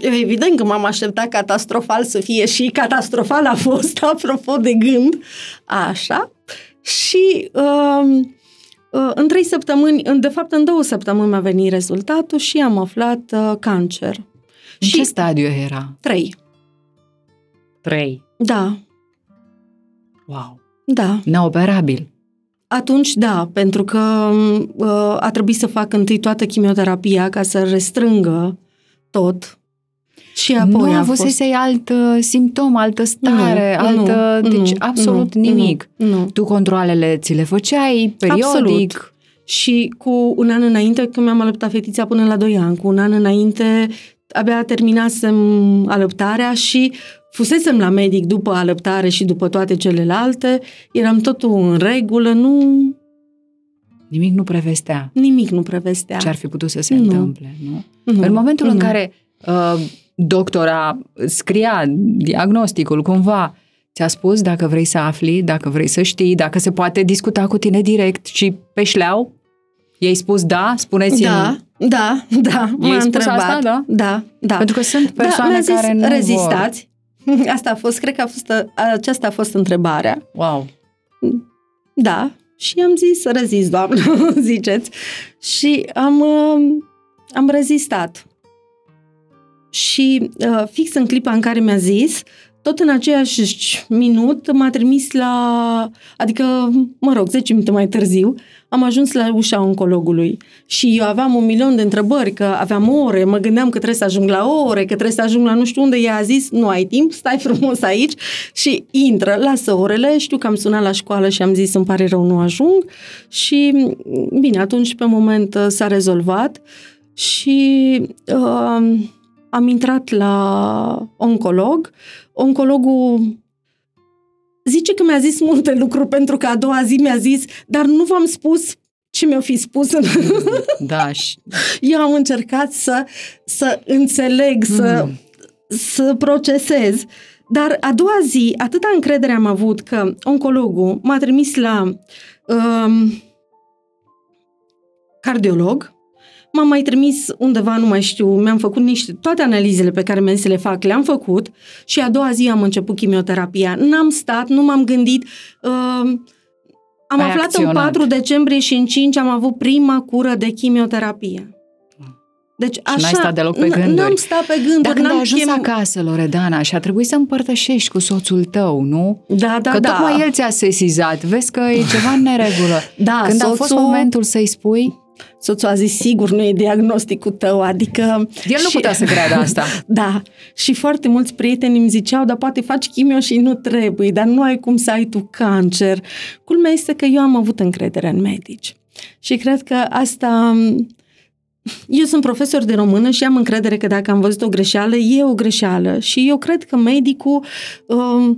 [SPEAKER 2] evident că m-am așteptat catastrofal să fie și catastrofal a fost, apropo de gând, așa, și uh, uh, în trei săptămâni, în, de fapt în două săptămâni mi-a venit rezultatul și am aflat uh, cancer.
[SPEAKER 3] În
[SPEAKER 2] Și-
[SPEAKER 3] ce stadiu era?
[SPEAKER 2] Trei.
[SPEAKER 3] Trei.
[SPEAKER 2] Da,
[SPEAKER 3] Wow.
[SPEAKER 2] da.
[SPEAKER 3] Neoperabil.
[SPEAKER 2] Atunci, da, pentru că uh, a trebuit să fac întâi toată chimioterapia ca să restrângă tot. Și apoi
[SPEAKER 3] nu
[SPEAKER 2] a
[SPEAKER 3] avusese alt uh, simptom, altă stare,
[SPEAKER 2] Nu,
[SPEAKER 3] altă...
[SPEAKER 2] nu,
[SPEAKER 3] deci
[SPEAKER 2] nu,
[SPEAKER 3] absolut
[SPEAKER 2] nu,
[SPEAKER 3] nimic.
[SPEAKER 2] Nu, nu.
[SPEAKER 3] Tu controlele ți le făceai periodic.
[SPEAKER 2] Absolut. Și cu un an înainte, când mi-am alăptat fetița până la 2 ani, cu un an înainte, abia terminasem alăptarea și fusesem la medic după alăptare și după toate celelalte, eram totul în regulă, nu,
[SPEAKER 3] Nimic nu prevestea
[SPEAKER 2] nimic nu prevestea.
[SPEAKER 3] ce ar fi putut să se
[SPEAKER 2] Nu.
[SPEAKER 3] întâmple, nu?
[SPEAKER 2] Nu,
[SPEAKER 3] În momentul în
[SPEAKER 2] nu.
[SPEAKER 3] care uh, doctora scria diagnosticul cumva, ți-a spus dacă vrei să afli, dacă vrei să știi, dacă se poate discuta cu tine direct și pe șleau? I-ai spus da? Spuneți-mi.
[SPEAKER 2] Da, da, da, m-a
[SPEAKER 3] spus
[SPEAKER 2] întrebat.
[SPEAKER 3] asta, da?
[SPEAKER 2] Da, da.
[SPEAKER 3] Pentru că sunt persoane
[SPEAKER 2] da, mi-a zis,
[SPEAKER 3] care nu
[SPEAKER 2] rezistați. Asta a fost, cred că a fost, aceasta a fost întrebarea.
[SPEAKER 3] vor. Wow.
[SPEAKER 2] Da. Și am zis, rezist, doamnă, ziceți. Și am, uh, am rezistat. Și uh, fix în clipa în care mi-a zis, tot în aceeași minut m-a trimis la, adică, mă rog, 10 minute mai târziu, am ajuns la ușa oncologului. Și eu aveam un milion de întrebări, că aveam ore, mă gândeam că trebuie să ajung la ore, că trebuie să ajung la nu știu unde. Ea a zis, nu ai timp, stai frumos aici și intră, lasă orele. Știu că am sunat la școală și am zis, îmi pare rău, nu ajung. Și, bine, atunci pe moment uh, s-a rezolvat și uh, am intrat la oncolog. Oncologul zice că mi-a zis multe lucruri pentru că a doua zi mi-a zis, dar nu v-am spus ce mi-o fi spus.
[SPEAKER 3] Da, și
[SPEAKER 2] Eu am încercat să, să înțeleg, să, să procesez. Dar a doua zi, atâta încredere am avut că oncologul m-a trimis la um, cardiolog, m-a mai trimis undeva, nu mai știu, mi-am făcut niște, toate analizele pe care mi-am zis să le fac, le-am făcut și a doua zi am început chimioterapia. N-am stat, nu m-am gândit, uh, am
[SPEAKER 3] Ai
[SPEAKER 2] aflat
[SPEAKER 3] acționat.
[SPEAKER 2] în 4 decembrie și în 5 am avut prima cură de chimioterapie. Deci așa,
[SPEAKER 3] n-ai stat deloc pe
[SPEAKER 2] n-
[SPEAKER 3] gânduri.
[SPEAKER 2] N-am stat pe gânduri.
[SPEAKER 3] Dar când
[SPEAKER 2] n-am
[SPEAKER 3] ai ajuns
[SPEAKER 2] chem-
[SPEAKER 3] acasă, Loredana, și a trebuit să împărtășești cu soțul tău, nu?
[SPEAKER 2] Da, da,
[SPEAKER 3] că
[SPEAKER 2] da.
[SPEAKER 3] tocmai el ți-a sesizat. Vezi că e ceva în neregulă.
[SPEAKER 2] Da,
[SPEAKER 3] când a fost
[SPEAKER 2] soțul-
[SPEAKER 3] momentul să-i spui,
[SPEAKER 2] Soțul a zis, sigur, nu e diagnosticul tău, adică...
[SPEAKER 3] El nu
[SPEAKER 2] și,
[SPEAKER 3] putea să creadă asta.
[SPEAKER 2] Da, și foarte mulți prieteni îmi ziceau, dar poate faci chimio și nu trebuie, dar nu ai cum să ai tu cancer. Culmea este că eu am avut încredere în medici. Și cred că asta... Eu sunt profesor de română și am încredere că dacă am văzut o greșeală, e o greșeală. Și eu cred că medicul... Uh,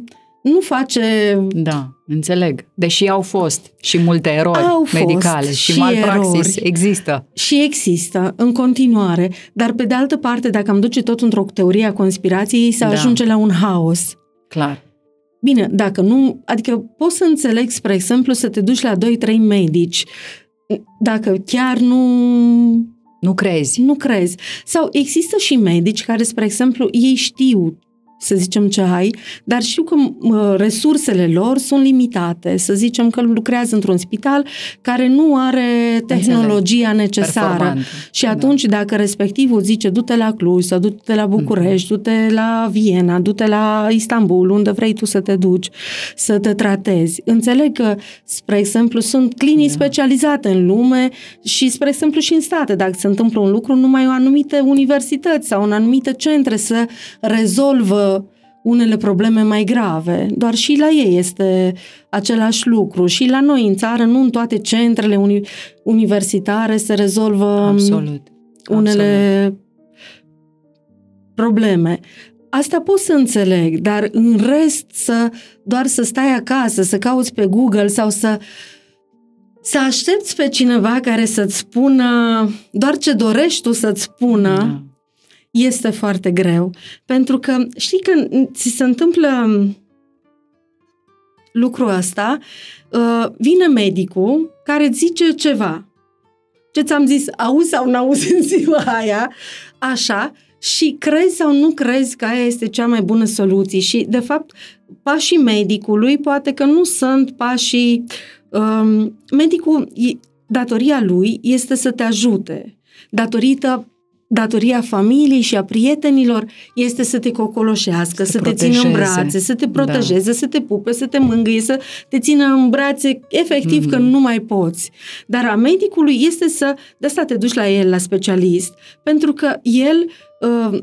[SPEAKER 2] nu face...
[SPEAKER 3] Da, înțeleg. Deși au fost și multe erori
[SPEAKER 2] au
[SPEAKER 3] medicale
[SPEAKER 2] fost
[SPEAKER 3] și,
[SPEAKER 2] și
[SPEAKER 3] malpraxis,
[SPEAKER 2] erori.
[SPEAKER 3] există.
[SPEAKER 2] Și există, în continuare. Dar, pe de altă parte, dacă am duce tot într-o teorie a conspirației, se
[SPEAKER 3] Da.
[SPEAKER 2] ajunge la un haos.
[SPEAKER 3] Clar.
[SPEAKER 2] Bine, dacă nu... Adică poți să înțeleg, spre exemplu, să te duci la 2-3 medici, dacă chiar nu
[SPEAKER 3] Nu crezi.
[SPEAKER 2] nu crezi. Sau există și medici care, spre exemplu, ei știu să zicem ce ai, dar știu că mă, resursele lor sunt limitate. Să zicem că lucrează într-un spital care nu are tehnologia necesară.
[SPEAKER 3] Performantă.
[SPEAKER 2] Și
[SPEAKER 3] Da.
[SPEAKER 2] atunci, dacă respectivul zice du-te la Cluj sau du-te la București,
[SPEAKER 3] Mhm.
[SPEAKER 2] du-te la Viena, du-te la Istanbul, unde vrei tu să te duci, să te tratezi. Înțeleg că, spre exemplu, sunt clinii
[SPEAKER 3] Da.
[SPEAKER 2] specializate în lume și, spre exemplu, și în state, dacă se întâmplă un lucru, numai anumite universități sau în anumite centre să rezolvă unele probleme mai grave. Doar și la ei este același lucru. Și la noi în țară, nu în toate centrele uni- universitare se rezolvă
[SPEAKER 3] Absolut.
[SPEAKER 2] unele
[SPEAKER 3] Absolut.
[SPEAKER 2] probleme. Asta pot să înțeleg, dar în rest să doar să stai acasă, să cauți pe Google sau să să aștepți pe cineva care să-ți spună doar ce dorești tu să-ți spună,
[SPEAKER 3] Da.
[SPEAKER 2] Este foarte greu. Pentru că știi că ți se întâmplă lucrul ăsta, uh, vine medicul care îți zice ceva. Ce ți-am zis, auzi sau nu auzi în ziua aia, așa, și crezi sau nu crezi că aia este cea mai bună soluție. Și, de fapt, pașii medicului poate că nu sunt pașii... Um, medicul, e- datoria lui este să te ajute. Datorită datoria familiei și a prietenilor este să te cocoloșească,
[SPEAKER 3] Să
[SPEAKER 2] să,
[SPEAKER 3] te
[SPEAKER 2] te țină în
[SPEAKER 3] protejeze.
[SPEAKER 2] brațe, să te
[SPEAKER 3] Da.
[SPEAKER 2] protejeze, să te pupe, să te mângâie, să te țină în brațe, efectiv
[SPEAKER 3] Mhm.
[SPEAKER 2] că nu mai poți. Dar a medicului este să, de asta te duci la el, la specialist, pentru că el uh,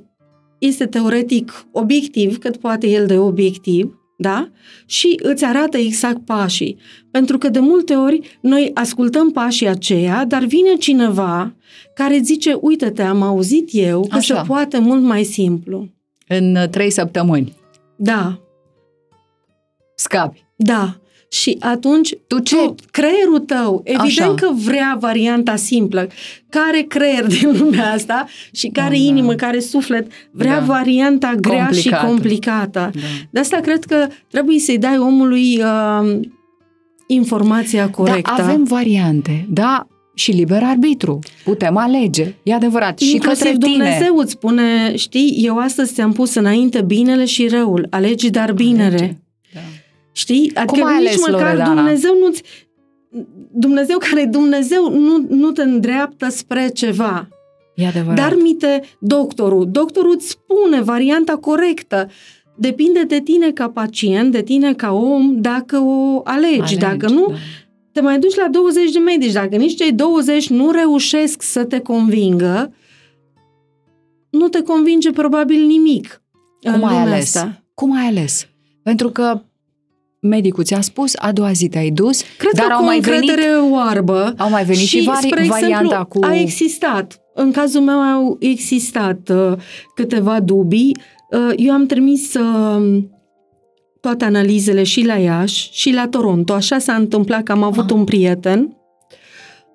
[SPEAKER 2] este teoretic obiectiv, cât poate el de obiectiv, da? Și îți arată exact pașii. Pentru că de multe ori noi ascultăm pașii aceia, dar vine cineva care zice, uite-te, am auzit eu că
[SPEAKER 3] Așa.
[SPEAKER 2] se poate mult mai simplu.
[SPEAKER 3] În uh, trei săptămâni
[SPEAKER 2] Da,
[SPEAKER 3] scapi.
[SPEAKER 2] da. Și atunci,
[SPEAKER 3] Tu ce?
[SPEAKER 2] tu, creierul tău, evident
[SPEAKER 3] Așa.
[SPEAKER 2] că vrea varianta simplă. Care creier din lumea asta și care
[SPEAKER 3] Da.
[SPEAKER 2] inimă, care suflet, vrea
[SPEAKER 3] Da.
[SPEAKER 2] varianta grea și
[SPEAKER 3] Complicată.
[SPEAKER 2] complicată.
[SPEAKER 3] Da.
[SPEAKER 2] De asta cred că trebuie să-i dai omului uh, informația corectă.
[SPEAKER 3] Da, avem variante, da, și liber arbitru. Putem alege, e adevărat. Și
[SPEAKER 2] Inclusiv
[SPEAKER 3] către tine.
[SPEAKER 2] Dumnezeu îți spune, știi, eu astăzi ți-am pus înainte binele și răul, alegi dar binere.
[SPEAKER 3] Alege. Da.
[SPEAKER 2] Știi? Adică
[SPEAKER 3] ai
[SPEAKER 2] nici
[SPEAKER 3] ales,
[SPEAKER 2] măcar
[SPEAKER 3] Loredana?
[SPEAKER 2] Dumnezeu nu-ți... Dumnezeu care e Dumnezeu nu, nu te îndreaptă spre ceva.
[SPEAKER 3] E adevărat.
[SPEAKER 2] Dar mite doctorul. Doctorul îți spune varianta corectă. Depinde de tine ca pacient, de tine ca om, dacă o alegi.
[SPEAKER 3] Alegi,
[SPEAKER 2] Dacă nu,
[SPEAKER 3] da.
[SPEAKER 2] te mai duci la 20 de medici. Dacă nici cei 20 nu reușesc să te convingă, nu te convinge probabil nimic. în
[SPEAKER 3] Cum ai
[SPEAKER 2] lumea
[SPEAKER 3] ales?
[SPEAKER 2] Asta.
[SPEAKER 3] Cum ai ales? Pentru că medicul ți-a spus, a doua zi te-ai dus,
[SPEAKER 2] Cred
[SPEAKER 3] dar
[SPEAKER 2] că
[SPEAKER 3] au
[SPEAKER 2] cu
[SPEAKER 3] mai venit,
[SPEAKER 2] încredere oarbă.
[SPEAKER 3] au mai venit și, vari,
[SPEAKER 2] spre
[SPEAKER 3] varianta
[SPEAKER 2] exemplu,
[SPEAKER 3] cu...
[SPEAKER 2] a existat. În cazul meu au existat uh, câteva dubii. Uh, eu am trimis uh, toate analizele și la Iași și la Toronto. Așa s-a întâmplat că am avut
[SPEAKER 3] Ah.
[SPEAKER 2] un prieten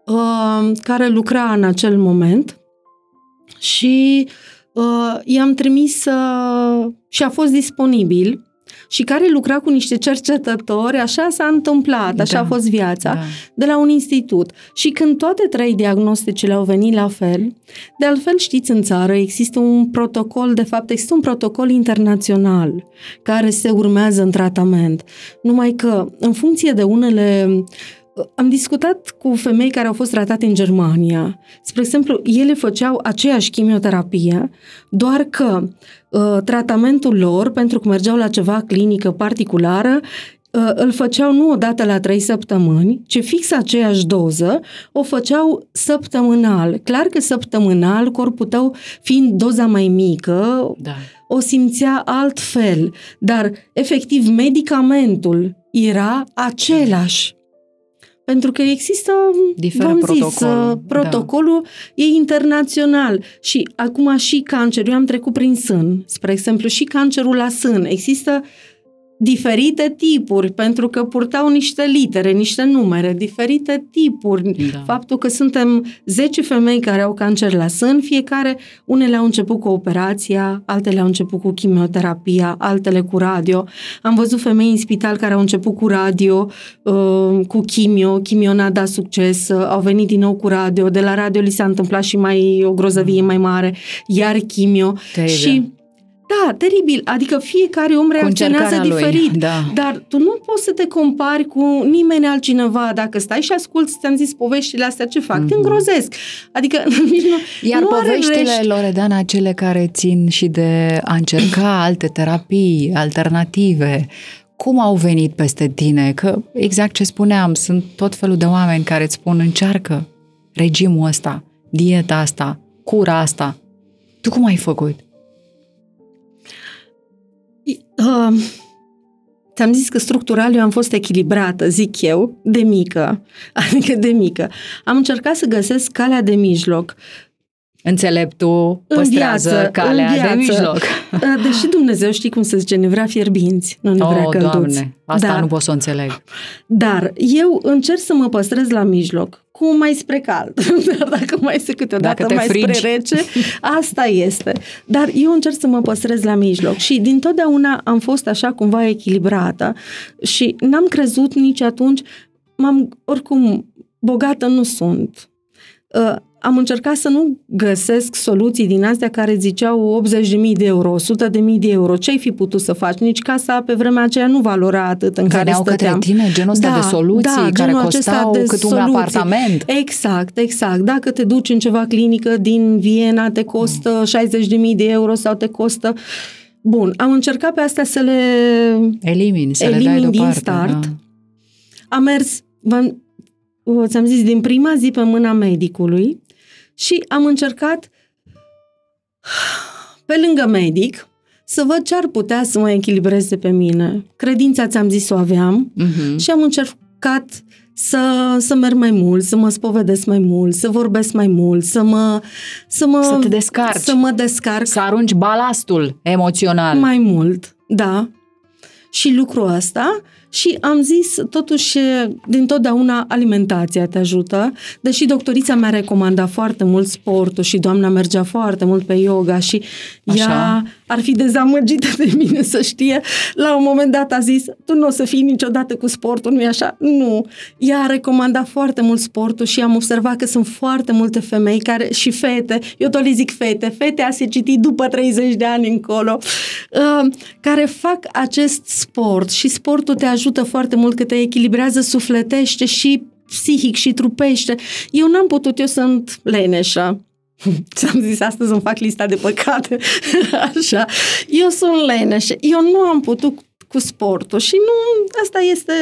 [SPEAKER 2] uh, care lucra în acel moment și uh, i-am trimis uh, și a fost disponibil și care lucra cu niște cercetători, așa s-a întâmplat, așa
[SPEAKER 3] Da.
[SPEAKER 2] a fost viața
[SPEAKER 3] Da.
[SPEAKER 2] de la un institut. Și când toate trei diagnosticele au venit la fel, de altfel știți în țară există un protocol, de fapt există un protocol internațional care se urmează în tratament. Numai că în funcție de unele am discutat cu femei care au fost tratate în Germania. Spre exemplu, ele făceau aceeași chimioterapie, doar că uh, tratamentul lor, pentru că mergeau la ceva clinică particulară, uh, îl făceau nu odată la trei săptămâni, ci fix aceeași doză o făceau săptămânal. Clar că săptămânal, corpul tău fiind doza mai mică,
[SPEAKER 3] Da.
[SPEAKER 2] o simțea altfel, dar efectiv medicamentul era același. Pentru că există,
[SPEAKER 3] Diferă
[SPEAKER 2] v-am zis,
[SPEAKER 3] protocolul,
[SPEAKER 2] uh, protocolul e internațional. Și acum și cancerul, eu am trecut prin sân, spre exemplu, și cancerul la sân. Există diferite tipuri, pentru că purtau niște litere, niște numere, diferite tipuri.
[SPEAKER 3] Da.
[SPEAKER 2] Faptul că suntem 10 femei care au cancer la sân, fiecare, unele au început cu operația, altele au început cu chimioterapia, altele cu radio. Am văzut femei în spital care au început cu radio, uh, cu chimio, chimio n-a dat succes, uh, au venit din nou cu radio, de la radio li s-a întâmplat și mai o grozăvie mai mare, iar chimio.
[SPEAKER 3] Teribil.
[SPEAKER 2] Și da, teribil. Adică fiecare om reacționează
[SPEAKER 3] încercarea lui,
[SPEAKER 2] diferit.
[SPEAKER 3] da.
[SPEAKER 2] Dar tu nu poți să te compari cu nimeni altcineva. Dacă stai și asculti, ți-am zis, poveștile astea ce fac, mm-hmm. te îngrozesc. Adică nici nu,
[SPEAKER 3] Iar
[SPEAKER 2] nu are
[SPEAKER 3] poveștile,
[SPEAKER 2] rești.
[SPEAKER 3] Loredana, cele care țin și de a încerca alte terapii alternative, cum au venit peste tine? Că, exact ce spuneam, sunt tot felul de oameni care îți spun încearcă regimul ăsta, dieta asta, cura asta. Tu cum ai făcut?
[SPEAKER 2] Uh, ți-am zis că structural eu am fost echilibrată, zic eu, de mică. Adică de mică. Am încercat să găsesc calea de mijloc.
[SPEAKER 3] Înțeleptul
[SPEAKER 2] În
[SPEAKER 3] păstrează
[SPEAKER 2] viață,
[SPEAKER 3] calea
[SPEAKER 2] în viață.
[SPEAKER 3] de mijloc.
[SPEAKER 2] Uh, Deși Dumnezeu știi cum se zice, ne vrea fierbinți, nu ne vrea
[SPEAKER 3] Oh,
[SPEAKER 2] călduți.
[SPEAKER 3] Doamne, asta
[SPEAKER 2] Dar-
[SPEAKER 3] nu pot să o înțeleg.
[SPEAKER 2] Dar eu încerc să mă păstrez la mijloc, cu mai spre cald. Dar dacă mai este câteodată
[SPEAKER 3] Dacă te
[SPEAKER 2] mai
[SPEAKER 3] frigi.
[SPEAKER 2] spre rece, asta este. Dar eu încerc să mă păstrez la mijloc și din totdeauna am fost așa cumva echilibrată și n-am crezut nici atunci, m-am, oricum, bogată nu sunt. Uh, am încercat să nu găsesc soluții din astea care ziceau 80.000 de euro, 100.000 de euro. Ce ai fi putut să faci? Nici casa pe vremea aceea nu valora atât în care
[SPEAKER 3] Veneau către
[SPEAKER 2] stăteam.
[SPEAKER 3] tine genul ăsta de soluții care
[SPEAKER 2] genul acesta
[SPEAKER 3] costau
[SPEAKER 2] de
[SPEAKER 3] cât un
[SPEAKER 2] soluții.
[SPEAKER 3] apartament.
[SPEAKER 2] Exact, exact. Dacă te duci în ceva clinică din Viena, te costă 60.000 de euro sau te costă... Bun, am încercat pe astea să le
[SPEAKER 3] Elimini, să le dai
[SPEAKER 2] elimin din
[SPEAKER 3] deoparte.
[SPEAKER 2] start.
[SPEAKER 3] Da.
[SPEAKER 2] Am mers, v-am, o, ți-am zis, din prima zi pe mâna medicului și am încercat pe lângă medic să văd ce ar putea să mă echilibreze pe mine. Credința, ți-am zis, o aveam
[SPEAKER 3] Mhm.
[SPEAKER 2] și am încercat să, să merg mai mult, să mă spovedesc mai mult, să vorbesc mai mult, să mă... Să, mă,
[SPEAKER 3] Să te descarci.
[SPEAKER 2] Să mă descarc
[SPEAKER 3] Să arunci balastul emoțional.
[SPEAKER 2] mai mult, da. Și lucrul ăsta și am zis, totuși, din totdeauna alimentația te ajută, deși doctorița mi-a recomandat foarte mult sportul și doamna mergea foarte mult pe yoga și
[SPEAKER 3] Așa.
[SPEAKER 2] ea ar fi dezamăgită de mine să știe. La un moment dat a zis, tu nu o să fii niciodată cu sportul, nu-i așa? Nu. Ea a recomandat foarte mult sportul și am observat că sunt foarte multe femei care, și fete, eu tot le zic fete, fete a se citi după 30 de ani încolo, uh, care fac acest sport și sportul te ajută foarte mult că te echilibrează sufletește și psihic și trupește. Eu n-am putut, eu sunt leneșă. Ți-am zis, astăzi îmi fac lista de păcate. Așa. Eu sunt leneșă. Eu nu am putut cu sportul și nu, asta este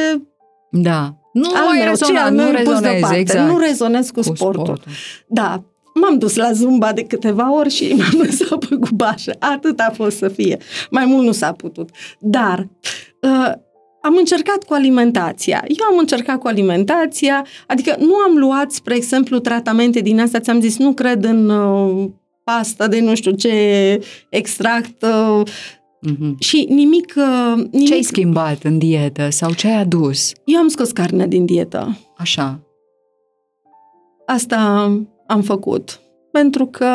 [SPEAKER 3] Da. Nu
[SPEAKER 2] al
[SPEAKER 3] ai
[SPEAKER 2] meu, ce
[SPEAKER 3] rezonat,
[SPEAKER 2] al
[SPEAKER 3] nu
[SPEAKER 2] meu pus
[SPEAKER 3] rezonezi,
[SPEAKER 2] deoparte.
[SPEAKER 3] exact.
[SPEAKER 2] Nu rezonez cu,
[SPEAKER 3] Cu
[SPEAKER 2] sportul.
[SPEAKER 3] sportul.
[SPEAKER 2] Da, m-am dus la Zumba de câteva ori și m-am lăsat pe gubașă. Atât a fost să fie. Mai mult nu s-a putut. Dar uh, am încercat cu alimentația. Eu am încercat cu alimentația, adică nu am luat, spre exemplu, tratamente din asta, ți-am zis, nu cred în uh, pasta de nu știu ce extract uh,
[SPEAKER 3] Mhm.
[SPEAKER 2] și nimic, uh, nimic.
[SPEAKER 3] Ce ai schimbat în dietă sau ce ai adus?
[SPEAKER 2] Eu am scos carnea din dietă.
[SPEAKER 3] Așa.
[SPEAKER 2] Asta am făcut. Pentru că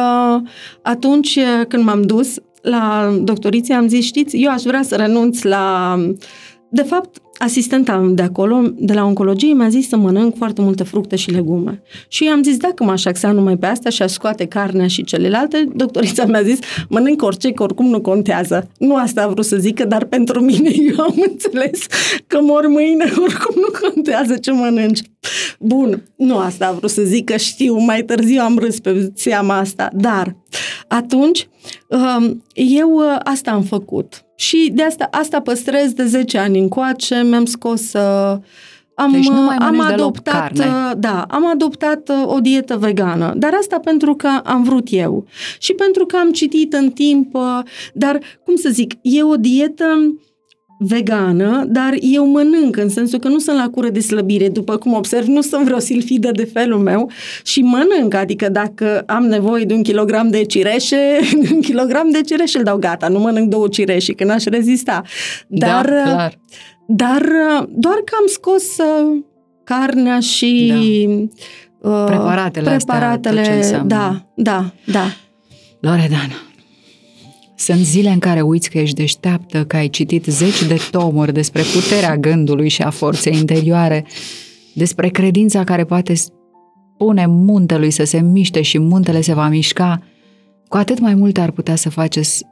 [SPEAKER 2] atunci când m-am dus la doctoriție, am zis, știți, eu aș vrea să renunț la... De fapt, asistenta de acolo, de la oncologie, mi-a zis să mănânc foarte multe fructe și legume. Și eu am zis, dacă m-aș axa numai pe asta și aș scoate carnea și celelalte, doctorița mi-a zis, mănânc orice, că oricum nu contează. Nu asta a vrut să zică, dar pentru mine eu am înțeles că mor mâine, oricum nu contează ce mănânci. Bun, nu asta a vrut să zică, știu, mai târziu am râs pe seama asta, dar atunci eu uh, asta am făcut. Și de asta, asta păstrez de 10 ani încoace, mi-am scos uh, am,
[SPEAKER 3] Deci nu mai
[SPEAKER 2] am
[SPEAKER 3] mănânci deloc
[SPEAKER 2] adoptat,
[SPEAKER 3] carne.
[SPEAKER 2] uh, da, am adoptat uh, o dietă vegană, dar asta pentru că am vrut eu și pentru că am citit în timp, uh, dar cum să zic, e o dietă vegană, dar eu mănânc, în sensul că nu sunt la cură de slăbire, după cum observ, nu sunt vreo silfidă de felul meu și mănânc, adică dacă am nevoie de un kilogram de cireșe, un kilogram de cireșe îl dau gata, nu mănânc două cireși, că n-aș rezista. Dar,
[SPEAKER 3] da, clar.
[SPEAKER 2] dar uh, doar că am scos uh, carnea și uh,
[SPEAKER 3] Preparatele astea,
[SPEAKER 2] preparatele,
[SPEAKER 3] tot ce înseamnă.
[SPEAKER 2] da, da, da.
[SPEAKER 3] Loredana, sunt zile în care uiți că ești deșteaptă, că ai citit zeci de tomuri despre puterea gândului și a forței interioare, despre credința care poate spune muntelui să se miște și muntele se va mișca, cu atât mai mult ar putea să faceți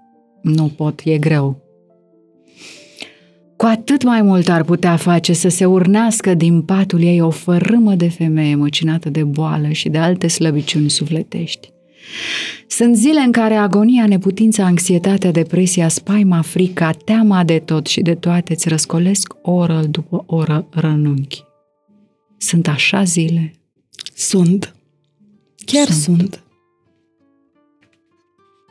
[SPEAKER 3] nu pot, e greu. Cu atât mai mult ar putea face să se urnească din patul ei o fărâmă de femeie măcinată de boală și de alte slăbiciuni sufletești. Sunt zile în care agonia, neputința, anxietatea, depresia, spaima, frica, teama de tot și de toate îți răscolesc oră după oră rănunchi. Sunt așa zile?
[SPEAKER 2] Sunt. Chiar
[SPEAKER 3] Sunt.
[SPEAKER 2] sunt. sunt.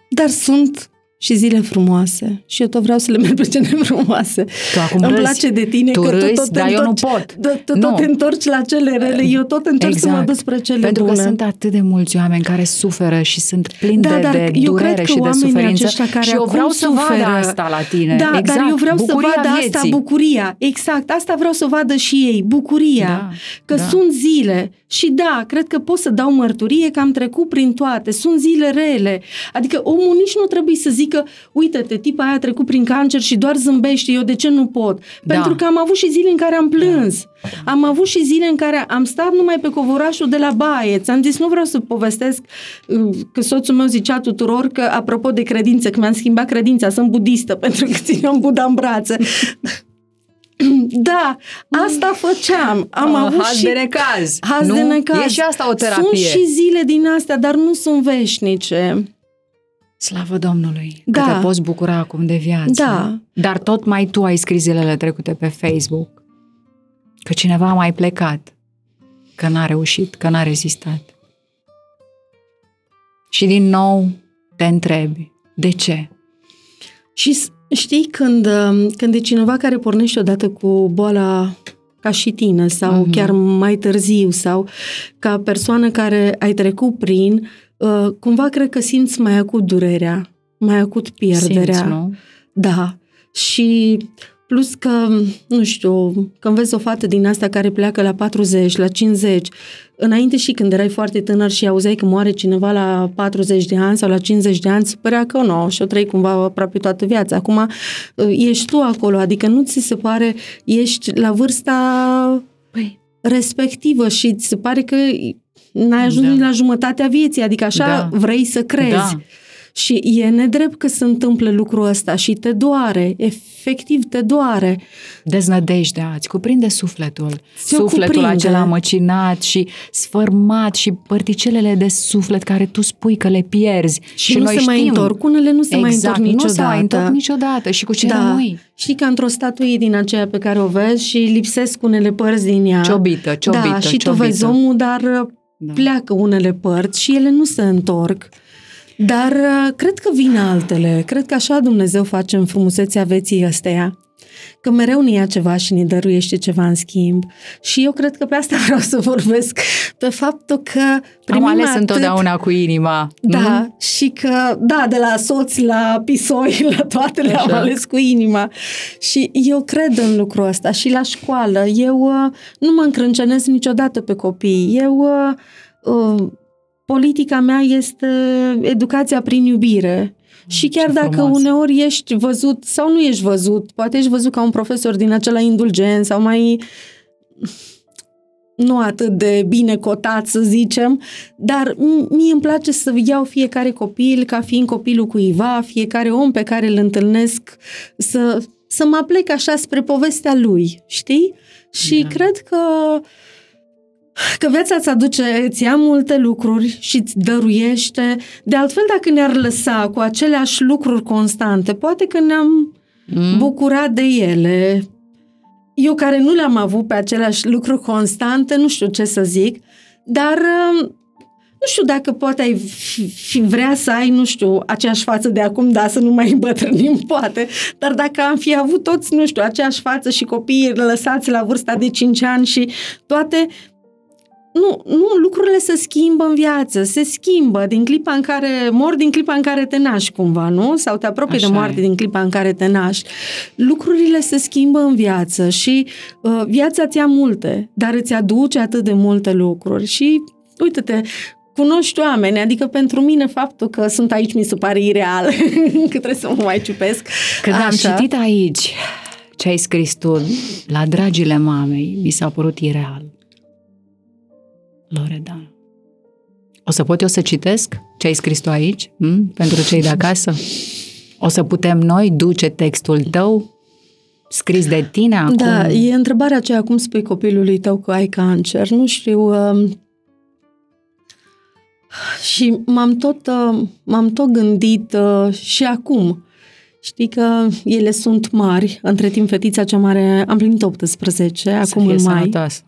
[SPEAKER 2] Dar sunt și zile frumoase. Și eu tot vreau să le merg pe cele frumoase.
[SPEAKER 3] Tu acum
[SPEAKER 2] Îmi
[SPEAKER 3] râzi.
[SPEAKER 2] place de tine
[SPEAKER 3] Tu
[SPEAKER 2] că
[SPEAKER 3] râzi,
[SPEAKER 2] tu tot te
[SPEAKER 3] dar eu nu
[SPEAKER 2] întorci,
[SPEAKER 3] pot.
[SPEAKER 2] Tu, tu
[SPEAKER 3] Nu.
[SPEAKER 2] tot te întorci la cele rele. Eu tot încerc să mă duc spre cele
[SPEAKER 3] Pentru
[SPEAKER 2] bune.
[SPEAKER 3] că sunt atât de mulți oameni care suferă și sunt plini
[SPEAKER 2] Da,
[SPEAKER 3] de,
[SPEAKER 2] dar
[SPEAKER 3] de
[SPEAKER 2] eu
[SPEAKER 3] durere
[SPEAKER 2] cred că
[SPEAKER 3] și de
[SPEAKER 2] oamenii
[SPEAKER 3] suferință
[SPEAKER 2] aceștia care
[SPEAKER 3] și eu
[SPEAKER 2] acum
[SPEAKER 3] vreau să
[SPEAKER 2] suferă-
[SPEAKER 3] vadă asta la tine.
[SPEAKER 2] Da,
[SPEAKER 3] exact.
[SPEAKER 2] dar eu vreau
[SPEAKER 3] Bucuria
[SPEAKER 2] să vadă
[SPEAKER 3] vieții.
[SPEAKER 2] asta, bucuria. Exact, asta vreau să vadă și ei, bucuria.
[SPEAKER 3] Da,
[SPEAKER 2] că
[SPEAKER 3] da.
[SPEAKER 2] sunt zile și da, cred că pot să dau mărturie că am trecut prin toate. Sunt zile rele. Adică omul nici nu trebuie să zică, uite-te, tipa aia a trecut prin cancer și doar zâmbește, eu de ce nu pot?
[SPEAKER 3] Da.
[SPEAKER 2] Pentru că am avut și zile în care am plâns. Am avut și zile în care am stat numai pe covorașul de la baie. Ți-am zis, nu vreau să povestesc uh, că soțul meu zicea tuturor că, apropo de credință, că mi-am schimbat credința, sunt budistă pentru că țineam Buddha în brațe. Da, asta făceam. Am
[SPEAKER 3] Ah,
[SPEAKER 2] avut
[SPEAKER 3] haz
[SPEAKER 2] și...
[SPEAKER 3] de necaz.
[SPEAKER 2] Haz
[SPEAKER 3] nu?
[SPEAKER 2] de necaz.
[SPEAKER 3] E și asta o terapie.
[SPEAKER 2] Sunt și zile din astea, dar nu sunt veșnice.
[SPEAKER 3] Slavă Domnului
[SPEAKER 2] Da.
[SPEAKER 3] că te poți bucura acum de viață.
[SPEAKER 2] Da.
[SPEAKER 3] Dar tot mai tu ai scris zilele trecute pe Facebook că cineva a mai plecat, că n-a reușit, că n-a rezistat. Și din nou te întrebi, de ce?
[SPEAKER 2] Și s- știi când, uh, când e cineva care pornește odată cu boala ca și tine sau
[SPEAKER 3] Mhm.
[SPEAKER 2] uh-huh. chiar mai târziu sau ca persoană care ai trecut prin, uh, cumva cred că simți mai acut durerea, mai acut pierderea.
[SPEAKER 3] Simți, nu?
[SPEAKER 2] Da. Și plus că, nu știu, când vezi o fată din asta care pleacă la 40, la 50, înainte și când erai foarte tânăr și auzeai că moare cineva la 40 de ani sau la 50 de ani, îți părea că nu, și o trăi cumva aproape toată viața. Acum uh, ești tu acolo, adică nu ți se pare, ești la vârsta
[SPEAKER 3] Păi,
[SPEAKER 2] respectivă și ți se pare că n-ai ajuns
[SPEAKER 3] Da.
[SPEAKER 2] da. la jumătatea vieții, adică așa
[SPEAKER 3] Da.
[SPEAKER 2] da. vrei să crezi.
[SPEAKER 3] Da.
[SPEAKER 2] Și e nedrept că se întâmplă lucrul ăsta și te doare, efectiv te doare.
[SPEAKER 3] deznădejdea, îți cuprinde sufletul.
[SPEAKER 2] Ți-o
[SPEAKER 3] sufletul
[SPEAKER 2] cuprinde.
[SPEAKER 3] acela măcinat și sfărmat și părticelele de suflet care tu spui că le pierzi.
[SPEAKER 2] Și, și nu
[SPEAKER 3] noi
[SPEAKER 2] se mai
[SPEAKER 3] știm.
[SPEAKER 2] întorc, unele nu se mai
[SPEAKER 3] exact,
[SPEAKER 2] întorc
[SPEAKER 3] nu se
[SPEAKER 2] niciodată.
[SPEAKER 3] mai întorc niciodată. Și cu ce
[SPEAKER 2] da.
[SPEAKER 3] rămâi?
[SPEAKER 2] Știi ca într-o statuie din aceea pe care o vezi și lipsesc unele părți din ea.
[SPEAKER 3] Ciobită, ciobită,
[SPEAKER 2] Da, și tu
[SPEAKER 3] ciobită.
[SPEAKER 2] vezi omul, dar
[SPEAKER 3] Da.
[SPEAKER 2] da. pleacă unele părți și ele nu se întorc. Dar uh, cred că vin altele. Cred că așa Dumnezeu face în frumusețea vieții ăsteia. Că mereu ne ia ceva și ne dăruiește ceva în schimb. Și eu cred că pe asta vreau să vorbesc. Pe faptul că
[SPEAKER 3] Am
[SPEAKER 2] primim
[SPEAKER 3] ales
[SPEAKER 2] atât...
[SPEAKER 3] întotdeauna cu inima.
[SPEAKER 2] Da,
[SPEAKER 3] Mm?
[SPEAKER 2] și că, da, de la soți, la pisoi, la toate le-am
[SPEAKER 3] Așa.
[SPEAKER 2] ales cu inima. Și eu cred în lucrul ăsta și la școală. Eu uh, nu mă încrâncenesc niciodată pe copii. Eu, uh, uh, politica mea este educația prin iubire. Și chiar
[SPEAKER 3] Ce
[SPEAKER 2] dacă
[SPEAKER 3] frumos.
[SPEAKER 2] uneori ești văzut sau nu ești văzut, poate ești văzut ca un profesor din acela indulgent sau mai nu atât de bine cotat, să zicem, dar m- mie îmi place să iau fiecare copil ca fiind copilul cuiva, fiecare om pe care îl întâlnesc, să, să mă plec așa spre povestea lui, știi? Și
[SPEAKER 3] Da.
[SPEAKER 2] cred că că viața îți aduce, îți ia multe lucruri și îți dăruiește. De altfel, dacă ne-ar lăsa cu aceleași lucruri constante, poate că ne-am mm. bucura de ele. Eu care nu le-am avut pe același lucru constante, nu știu ce să zic, dar uh, nu știu dacă poate ai fi vrea să ai, nu știu, aceeași față de acum, da, să nu mai îmbătrânim, poate, dar dacă am fi avut toți, nu știu, aceeași față și copiii lăsați la vârsta de 5 ani și toate, nu, nu, lucrurile se schimbă în viață, se schimbă din clipa în care mor, din clipa în care te naști cumva, nu? Sau te apropii Așa de moarte e. din clipa în care te naști. Lucrurile se schimbă în viață și uh, viața ți-a multe, dar îți aduce atât de multe lucruri și uite-te, cunoști oameni, adică pentru mine faptul că sunt aici mi se pare ireal, că trebuie să mă mai ciupesc.
[SPEAKER 3] Când Așa. am citit aici ce ai scris tu la dragile mamei, mi s-a părut ireal. Loredana. O să pot eu să citesc ce ai scris tu aici? Hm? Pentru cei de acasă? O să putem noi duce textul tău scris de tine acum?
[SPEAKER 2] Da, e întrebarea aceea, cum spui copilului tău că ai cancer? Nu știu, um, și m-am tot, uh, m-am tot gândit uh, și acum. Știi că ele sunt mari. Între timp, fetița cea mare am plinit 18, să acum în mai. Sănătoasă.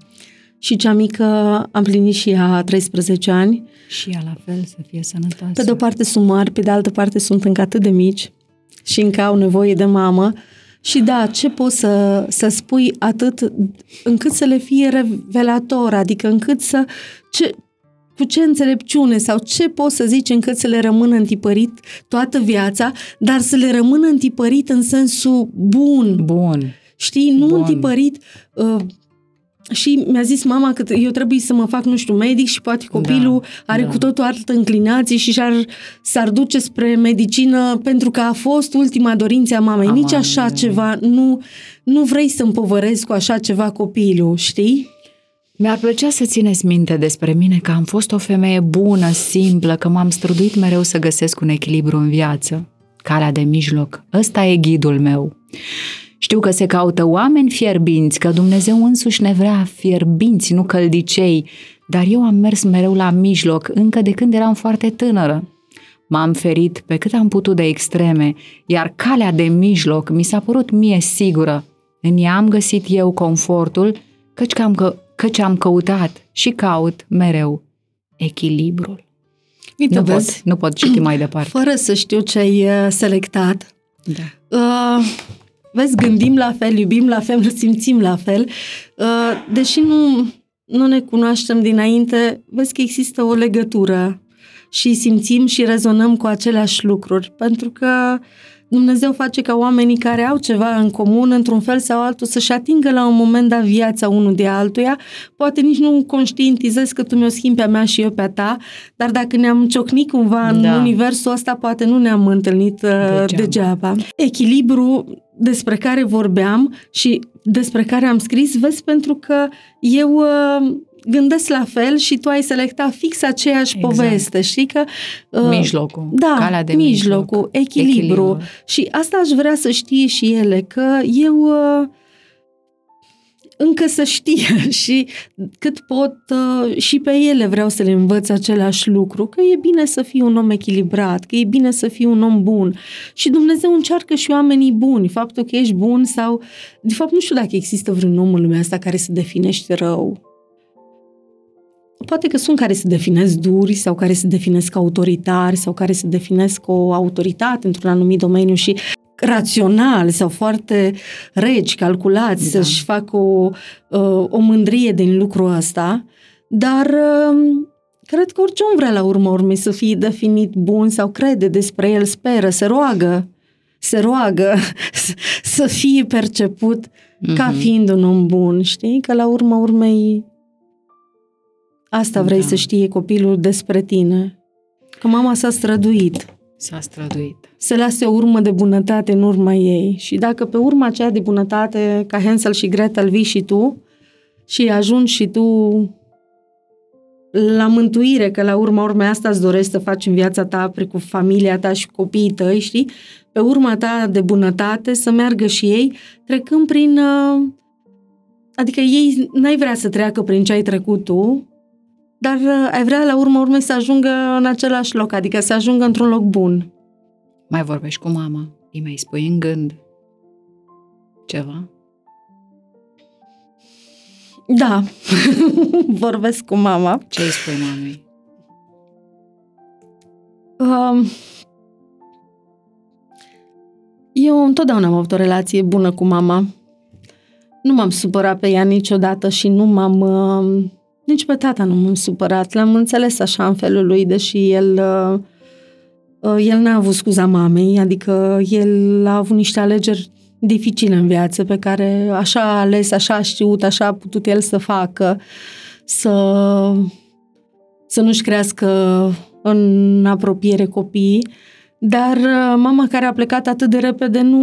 [SPEAKER 2] Și cea mică am plinit și ea 13 ani.
[SPEAKER 3] Și ea la fel, să fie sănătoasă.
[SPEAKER 2] Pe de o parte sunt mari, pe de altă parte sunt încă atât de mici și încă au nevoie de mamă. Și da, ce poți să, să spui atât încât să le fie revelator, adică încât să... Ce, cu ce înțelepciune sau ce poți să zici încât să le rămână întipărit toată viața, dar să le rămână întipărit în sensul bun.
[SPEAKER 3] Bun.
[SPEAKER 2] Știi, nu bun. întipărit uh, și mi-a zis mama că eu trebuie să mă fac, nu știu, medic și poate copilul da, are da. cu totul altă înclinație și și-ar, s-ar duce spre medicină pentru că a fost ultima dorință a mamei. Nici așa ceva, nu, nu vrei să împovărezi cu așa ceva copilul, știi?
[SPEAKER 3] Mi-ar plăcea să țineți minte despre mine că am fost o femeie bună, simplă, că m-am străduit mereu să găsesc un echilibru în viață. Calea de mijloc, ăsta e ghidul meu. Știu că se caută oameni fierbinți, că Dumnezeu însuși ne vrea fierbinți, nu căldicei, dar eu am mers mereu la mijloc, încă de când eram foarte tânără. M-am ferit pe cât am putut de extreme, iar calea de mijloc mi s-a părut mie sigură. În ea am găsit eu confortul, căci am, că, căci am căutat și caut mereu echilibrul. Uite, nu, vezi? pot, nu pot citi mai departe.
[SPEAKER 2] Fără să știu ce ai uh, selectat, da. uh, vezi, gândim la fel, iubim la fel, simțim la fel, uh, deși nu, nu ne cunoaștem dinainte, vezi că există o legătură și simțim și rezonăm cu aceleași lucruri, pentru că uh, Dumnezeu face ca oamenii care au ceva în comun, într-un fel sau altul, să-și atingă la un moment dat viața unul de altuia. Poate nici nu conștientizez că tu mi-o schimbi pe a mea și eu pe a ta, dar dacă ne-am ciocnit cumva în da. universul ăsta, poate nu ne-am întâlnit uh, degeaba. degeaba. Echilibru despre care vorbeam și despre care am scris, vezi, pentru că eu uh, gândesc la fel și tu ai selectat fix aceeași exact. poveste, știi că...
[SPEAKER 3] Uh, mijlocul,
[SPEAKER 2] da, calea de mijlocul, mijloc. echilibru. echilibru. Și asta aș vrea să știe și ele, că eu... Uh, încă să știe și cât pot uh, și pe ele vreau să le învăț același lucru, că e bine să fii un om echilibrat, că e bine să fii un om bun. Și Dumnezeu încearcă și oamenii buni. Faptul că ești bun sau... De fapt, nu știu dacă există vreun om în lumea asta care se definește rău poate că sunt care se definesc duri sau care se definesc autoritari sau care se definesc o autoritate într-un anumit domeniu și rațional sau foarte regi, calculați, da. să-și facă o, uh, o mândrie din lucrul ăsta, dar um, cred că orice om vrea la urmă urmei să fie definit bun sau crede despre el, speră, se roagă, se roagă să fie perceput mm-hmm. ca mhm. fiind un om bun, știi? Că la urmă urmei Asta vrei da. să știe copilul despre tine. Că mama s-a străduit.
[SPEAKER 3] S-a străduit.
[SPEAKER 2] Să lase o urmă de bunătate în urma ei. Și dacă pe urma aceea de bunătate, ca Hansel și Gretel, vii și tu și ajungi și tu la mântuire, că la urma urmei asta îți dorești să faci în viața ta, cu familia ta și copiii tăi, știi? Pe urma ta de bunătate să meargă și ei, trecând prin... Uh, adică ei n-ai vrea să treacă prin ce ai trecut tu, dar uh, ai vrea la urmă urmei să ajungă în același loc, adică să ajungă într-un loc bun.
[SPEAKER 3] Mai vorbești cu mama, îi mai spui în gând ceva?
[SPEAKER 2] Da, vorbesc cu mama.
[SPEAKER 3] Ce îi spui mamei?
[SPEAKER 2] Um, eu întotdeauna am avut o relație bună cu mama. Nu m-am supărat pe ea niciodată și nu m-am... Uh, nici pe tata nu m-am supărat. L-am înțeles așa în felul lui, deși el... Uh, uh, el n-a avut scuza mamei, adică el a avut niște alegeri dificile în viață pe care așa a ales, așa a știut, așa a putut el să facă, să, să nu-și crească în apropiere copiii. Dar uh, mama care a plecat atât de repede nu,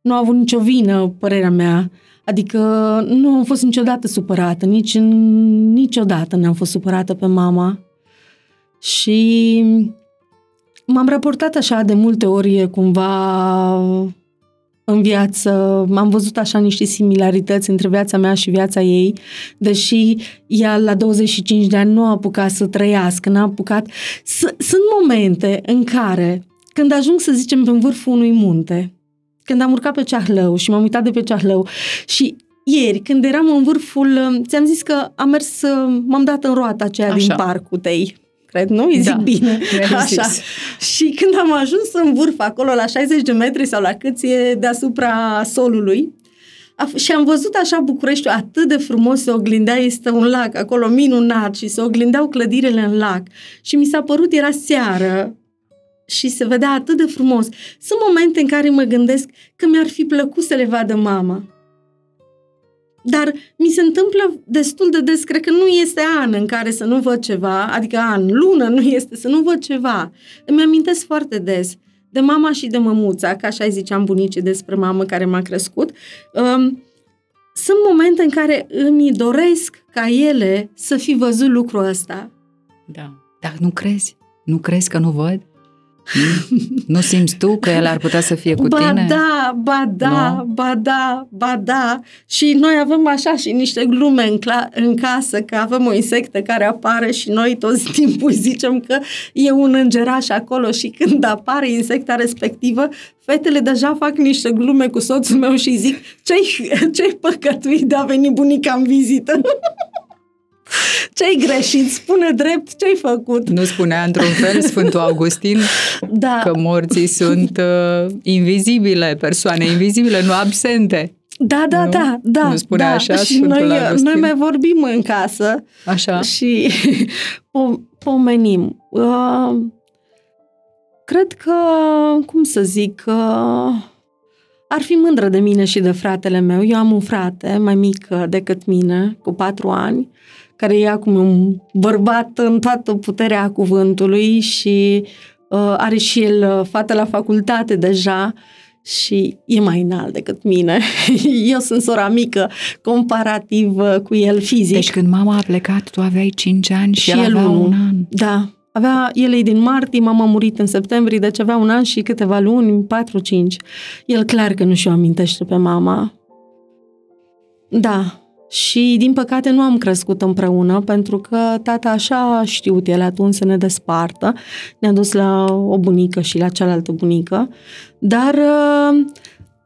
[SPEAKER 2] nu a avut nicio vină, părerea mea. Adică nu am fost niciodată supărată, nici niciodată n-am fost supărată pe mama. Și m-am raportat așa de multe ori cumva în viață, am văzut așa niște similarități între viața mea și viața ei, deși ea la 25 de ani nu a apucat să trăiască, n-a apucat. S- sunt momente în care, când ajung să zicem pe vârful unui munte, când am urcat pe Ceahlău și m-am uitat de pe Ceahlău și ieri, când eram în vârful, ți-am zis că am mers, m-am dat în roata aceea Așa. din parcul tăi cred, nu? Îi zic da, bine. Așa. Și când am ajuns în vârf, acolo la 60 de metri sau la cât e deasupra solului, și am văzut așa Bucureștiul atât de frumos se oglindea, este un lac acolo minunat și se oglindeau clădirile în lac și mi s-a părut, era seară și se vedea atât de frumos. Sunt momente în care mă gândesc că mi-ar fi plăcut să le vadă mama. Dar mi se întâmplă destul de des, cred că nu este an în care să nu văd ceva, adică an, lună nu este să nu văd ceva. Îmi amintesc foarte des de mama și de mămuța, ca așa ziceam bunicii despre mamă care m-a crescut. Um, sunt momente în care îmi doresc ca ele să fi văzut lucrul ăsta.
[SPEAKER 3] Da. Dar nu crezi? Nu crezi că nu văd? Nu simți tu că el ar putea să fie cu
[SPEAKER 2] ba
[SPEAKER 3] tine?
[SPEAKER 2] da, ba da, no? ba da, ba da. Și noi avem așa și niște glume în, cla- în casă, că avem o insectă care apare și noi tot timpul zicem că e un îngeraș acolo și când apare insecta respectivă, fetele deja fac niște glume cu soțul meu și zic ce-ai, ce-ai păcătuit de a veni bunica în vizită? Ce-ai greșit? Spune drept ce-ai făcut.
[SPEAKER 3] Nu spunea într-un fel Sfântul Augustin da. că morții sunt uh, invizibile, persoane invizibile, nu absente.
[SPEAKER 2] Da, da,
[SPEAKER 3] nu?
[SPEAKER 2] da, da.
[SPEAKER 3] Nu spune
[SPEAKER 2] da.
[SPEAKER 3] așa
[SPEAKER 2] și
[SPEAKER 3] Sfântul
[SPEAKER 2] noi,
[SPEAKER 3] Augustin?
[SPEAKER 2] noi mai vorbim în casă.
[SPEAKER 3] Așa.
[SPEAKER 2] Și po- pomenim. Uh, cred că, cum să zic, uh, ar fi mândră de mine și de fratele meu. Eu am un frate mai mic decât mine, cu patru ani, care e acum un bărbat în toată puterea cuvântului și uh, are și el uh, fată la facultate deja și e mai înalt decât mine. Eu sunt sora mică, comparativ uh, cu el fizic.
[SPEAKER 3] Deci când mama a plecat, tu aveai 5 ani și,
[SPEAKER 2] și
[SPEAKER 3] el avea un an.
[SPEAKER 2] Da. Avea, el e din martie, mama a murit în septembrie, deci avea un an și câteva luni, 4-5. El clar că nu și-o amintește pe mama. Da, și, din păcate, nu am crescut împreună, pentru că tata așa a știut el atunci să ne despartă. Ne-a dus la o bunică și la cealaltă bunică. Dar uh,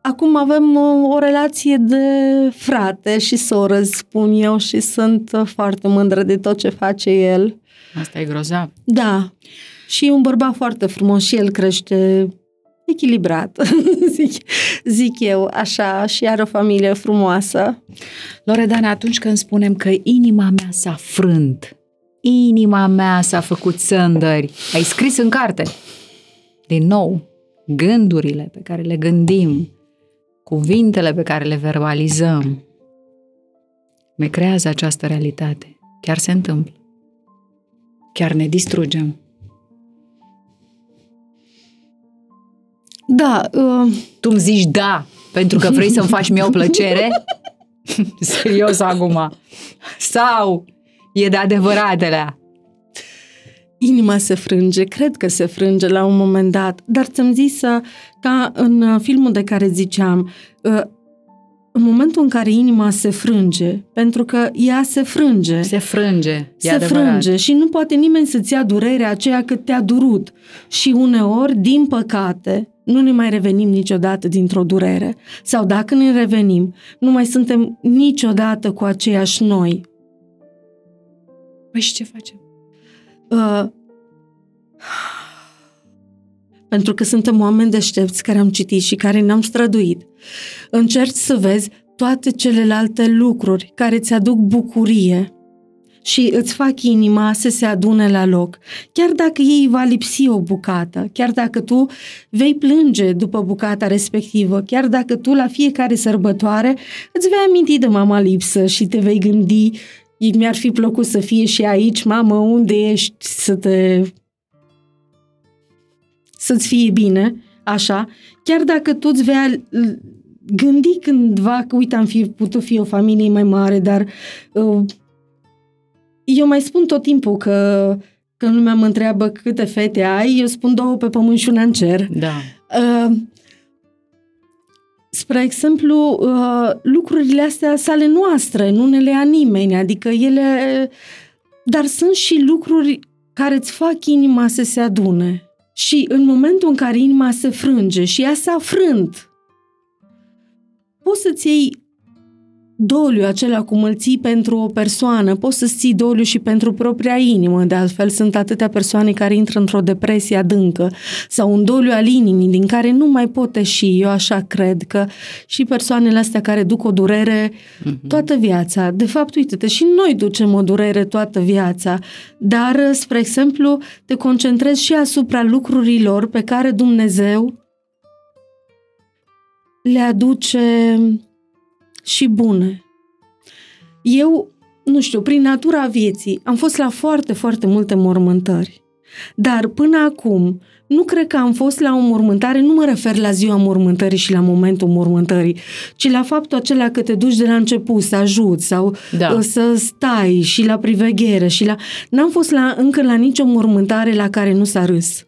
[SPEAKER 2] acum avem o, o relație de frate și soră, spun eu, și sunt foarte mândră de tot ce face el.
[SPEAKER 3] Asta e grozav.
[SPEAKER 2] Da. Și e un bărbat foarte frumos și el crește echilibrat, zic, zic eu, așa, și are o familie frumoasă.
[SPEAKER 3] Loredana, atunci când spunem că inima mea s-a frânt, inima mea s-a făcut sândări, ai scris în carte. Din nou, gândurile pe care le gândim, cuvintele pe care le verbalizăm, ne creează această realitate. Chiar se întâmplă. Chiar ne distrugem.
[SPEAKER 2] Da. Uh...
[SPEAKER 3] Tu îmi zici da, pentru că vrei să-mi faci mie o plăcere? Serios acum. Sau e de adevăratele?
[SPEAKER 2] Inima se frânge, cred că se frânge la un moment dat, dar ți-am zis ca în filmul de care ziceam, în momentul în care inima se frânge, pentru că ea se frânge.
[SPEAKER 3] Se frânge, e
[SPEAKER 2] se
[SPEAKER 3] adevărat.
[SPEAKER 2] frânge și nu poate nimeni să-ți ia durerea aceea cât te-a durut. Și uneori, din păcate, nu ne mai revenim niciodată dintr-o durere. Sau dacă ne revenim, nu mai suntem niciodată cu aceiași noi.
[SPEAKER 3] Păi și ce facem?
[SPEAKER 2] Uh, pentru că suntem oameni deștepți care am citit și care ne-am străduit. Încerci să vezi toate celelalte lucruri care îți aduc bucurie și îți fac inima să se adune la loc. Chiar dacă ei va lipsi o bucată, chiar dacă tu vei plânge după bucata respectivă, chiar dacă tu la fiecare sărbătoare îți vei aminti de mama lipsă și te vei gândi mi-ar fi plăcut să fie și aici, mamă, unde ești să te să-ți fie bine, așa, chiar dacă tu îți vei gândi cândva că, uite, am fi putut fi o familie mai mare, dar uh, eu mai spun tot timpul că când lumea mă întreabă câte fete ai, eu spun două pe pământ și una în cer.
[SPEAKER 3] Da.
[SPEAKER 2] Uh, spre exemplu, uh, lucrurile astea sale noastre, nu ne le ia nimeni, adică ele... Dar sunt și lucruri care îți fac inima să se adune. Și în momentul în care inima se frânge și ea s-a frânt, poți să-ți iei doliu acela cum îl ții pentru o persoană, poți să-ți ții doliu și pentru propria inimă, de altfel sunt atâtea persoane care intră într-o depresie adâncă sau un doliu al inimii din care nu mai pot ieși, eu așa cred că și persoanele astea care duc o durere mm-hmm. toată viața, de fapt, uite-te, și noi ducem o durere toată viața, dar, spre exemplu, te concentrezi și asupra lucrurilor pe care Dumnezeu le aduce și bune. Eu, nu știu, prin natura vieții, am fost la foarte, foarte multe mormântări. Dar până acum, nu cred că am fost la o mormântare, nu mă refer la ziua mormântării și la momentul mormântării, ci la faptul acela că te duci de la început să ajuți sau da. Uh, să stai și la priveghere și la... N-am fost la, încă la nicio mormântare la care nu s-a râs.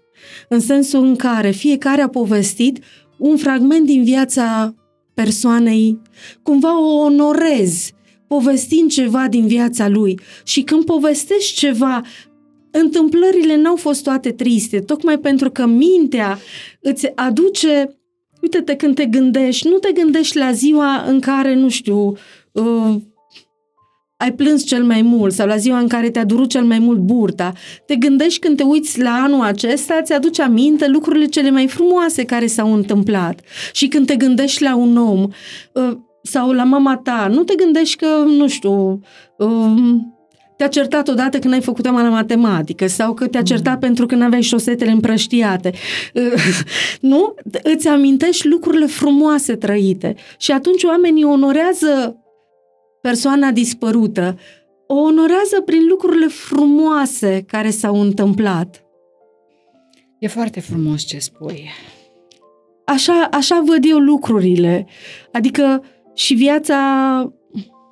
[SPEAKER 2] În sensul în care fiecare a povestit un fragment din viața persoanei, cumva o onorezi, povestind ceva din viața lui. Și când povestești ceva, întâmplările n-au fost toate triste, tocmai pentru că mintea îți aduce Uite-te când te gândești, nu te gândești la ziua în care, nu știu, uh, ai plâns cel mai mult sau la ziua în care te-a durut cel mai mult burta. Te gândești când te uiți la anul acesta, ți-aduce aminte lucrurile cele mai frumoase care s-au întâmplat. Și când te gândești la un om uh, sau la mama ta, nu te gândești că, nu știu, um, te-a certat odată când ai făcut tema la matematică sau că te-a certat mm. pentru că nu aveai șosetele împrăștiate. Uh, nu? Îți amintești lucrurile frumoase trăite. Și atunci oamenii onorează persoana dispărută, o onorează prin lucrurile frumoase care s-au întâmplat.
[SPEAKER 3] E foarte frumos ce spui.
[SPEAKER 2] Așa, așa văd eu lucrurile. Adică și viața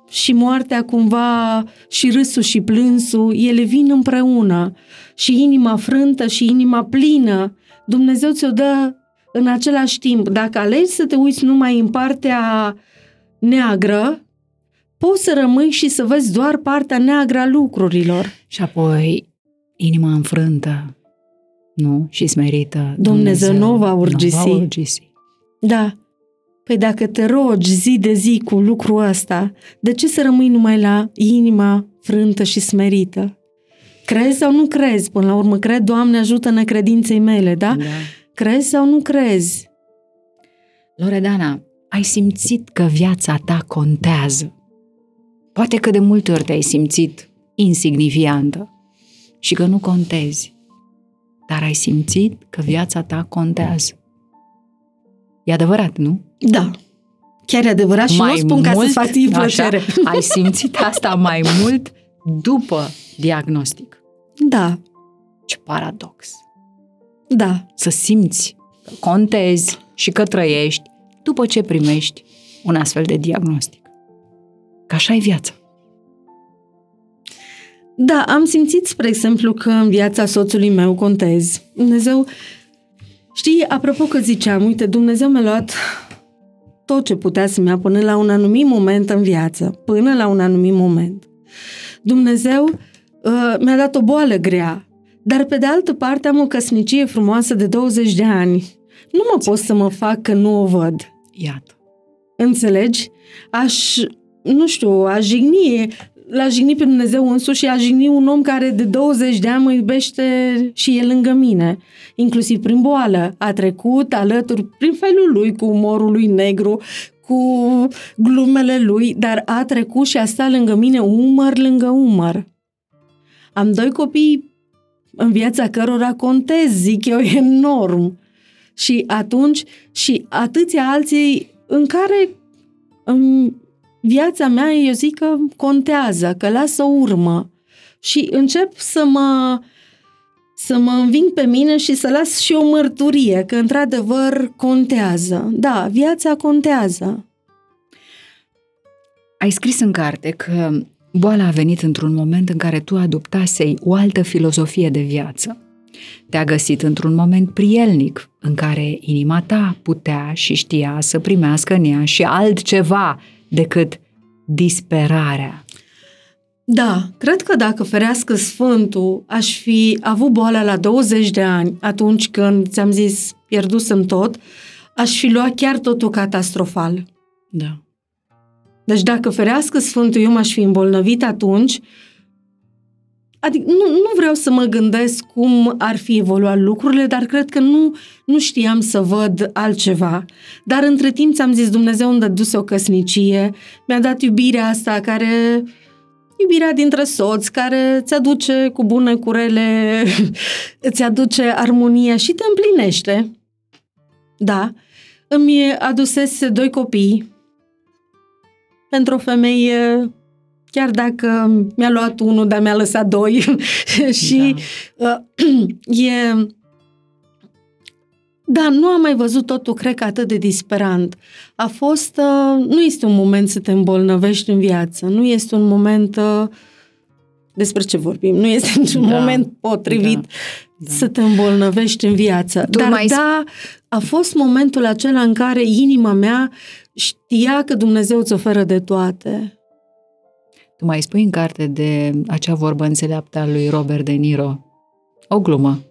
[SPEAKER 2] și moartea cumva, și râsul și plânsul, ele vin împreună. Și inima frântă și inima plină, Dumnezeu ți-o dă în același timp. Dacă alegi să te uiți numai în partea neagră, poți să rămâi și să vezi doar partea neagră a lucrurilor.
[SPEAKER 3] Și apoi inima înfrântă, nu? Și smerită.
[SPEAKER 2] Dumnezeu, Dumnezeu nu va urgisi.
[SPEAKER 3] Nu va urgisi.
[SPEAKER 2] Da. Păi dacă te rogi zi de zi cu lucrul ăsta, de ce să rămâi numai la inima frântă și smerită? Crezi sau nu crezi? Până la urmă, cred, Doamne, ajută-ne credinței mele, da? da? Crezi sau nu crezi?
[SPEAKER 3] Loredana, ai simțit că viața ta contează Poate că de multe ori te-ai simțit insignifiantă și că nu contezi, dar ai simțit că viața ta contează. E adevărat, nu?
[SPEAKER 2] Da. Chiar e adevărat și mai nu spun mult, ca să-ți faci plăcere. Așa,
[SPEAKER 3] ai simțit asta mai mult după diagnostic.
[SPEAKER 2] Da.
[SPEAKER 3] Ce paradox.
[SPEAKER 2] Da.
[SPEAKER 3] Să simți că contezi și că trăiești după ce primești un astfel de diagnostic. Că așa e viața.
[SPEAKER 2] Da, am simțit, spre exemplu, că în viața soțului meu contez. Dumnezeu, știi, apropo că ziceam, uite, Dumnezeu mi-a luat tot ce putea să-mi ia până la un anumit moment în viață. Până la un anumit moment. Dumnezeu uh, mi-a dat o boală grea, dar pe de altă parte am o căsnicie frumoasă de 20 de ani. Nu mă pot să mă fac că nu o văd.
[SPEAKER 3] Iată.
[SPEAKER 2] Înțelegi? Aș, nu știu, aș jigni, l-a jignit pe Dumnezeu însuși și a jigni un om care de 20 de ani mă iubește și e lângă mine, inclusiv prin boală. A trecut alături, prin felul lui, cu umorul lui negru, cu glumele lui, dar a trecut și a stat lângă mine umăr lângă umăr. Am doi copii în viața cărora contez, zic eu, enorm. Și atunci, și atâția alții în care în viața mea, eu zic că contează, că lasă urmă. Și încep să mă, să mă înving pe mine și să las și o mărturie, că într-adevăr contează. Da, viața contează.
[SPEAKER 3] Ai scris în carte că boala a venit într-un moment în care tu adoptasei o altă filozofie de viață. Te-a găsit într-un moment prielnic în care inima ta putea și știa să primească în ea și altceva decât disperarea.
[SPEAKER 2] Da, cred că dacă ferească Sfântul, aș fi avut boala la 20 de ani, atunci când ți-am zis pierdusem tot, aș fi luat chiar totul catastrofal.
[SPEAKER 3] Da.
[SPEAKER 2] Deci dacă ferească Sfântul, eu m-aș fi îmbolnăvit atunci, Adică nu, nu vreau să mă gândesc cum ar fi evoluat lucrurile, dar cred că nu, nu știam să văd altceva. Dar între timp ți-am zis, Dumnezeu îmi dăduse o căsnicie, mi-a dat iubirea asta care iubirea dintre soți care îți aduce cu bune, cu rele, îți aduce armonia și te împlinește. Da, îmi adusese doi copii pentru o femeie chiar dacă mi-a luat unul, dar mi-a lăsat doi și da. uh, e... Da, nu am mai văzut totul, cred că atât de disperant. A fost, uh, nu este un moment să te îmbolnăvești în viață, nu este un moment uh, despre ce vorbim, nu este niciun da. moment potrivit da. Da. să te îmbolnăvești în viață. Tu Dar mai da, a fost momentul acela în care inima mea știa că Dumnezeu îți oferă de toate
[SPEAKER 3] tu mai spui în carte de acea vorbă înțeleaptă a lui Robert De Niro, o glumă,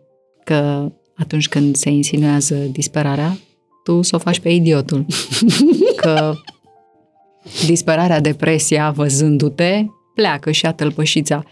[SPEAKER 3] că atunci când se insinuează disperarea, tu să o faci pe idiotul. că disperarea, depresia, văzându-te, pleacă și a tălpășița.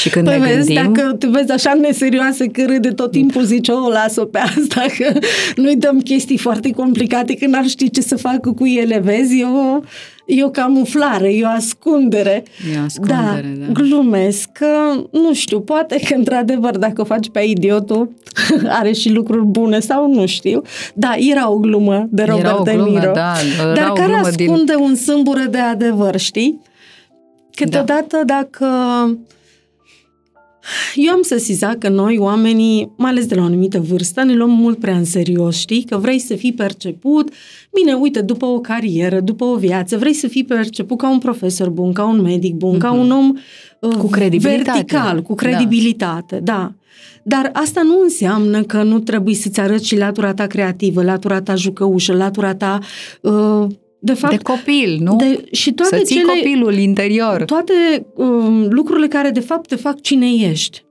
[SPEAKER 3] Și când păi ne
[SPEAKER 2] vezi,
[SPEAKER 3] gândim...
[SPEAKER 2] dacă te vezi așa neserioasă că râde tot timpul, zice, o, las-o pe asta, că nu-i dăm chestii foarte complicate, că n-ar ști ce să facă cu ele, vezi? Eu e o camuflare, e o ascundere.
[SPEAKER 3] E o ascundere, da.
[SPEAKER 2] da. glumesc că, nu știu, poate că într-adevăr dacă o faci pe idiotul are și lucruri bune sau nu știu. Da, era o glumă de Robert era o glumă, De Niro.
[SPEAKER 3] Da,
[SPEAKER 2] dar care ascunde din... un sâmbure de adevăr, știi? Câteodată da. dacă eu am sesizat că noi, oamenii, mai ales de la o anumită vârstă, ne luăm mult prea în serios, știi? Că vrei să fii perceput, bine, uite, după o carieră, după o viață, vrei să fii perceput ca un profesor bun, ca un medic bun, mm-hmm. ca mhm. un om uh,
[SPEAKER 3] cu credibilitate.
[SPEAKER 2] vertical, cu credibilitate, da. da. Dar asta nu înseamnă că nu trebuie să-ți arăți și latura ta creativă, latura ta jucăușă, latura ta uh,
[SPEAKER 3] de fapt, de copil, nu?
[SPEAKER 2] De, și toate
[SPEAKER 3] să ții
[SPEAKER 2] cele,
[SPEAKER 3] copilul interior.
[SPEAKER 2] Toate um, lucrurile care de fapt te fac cine ești.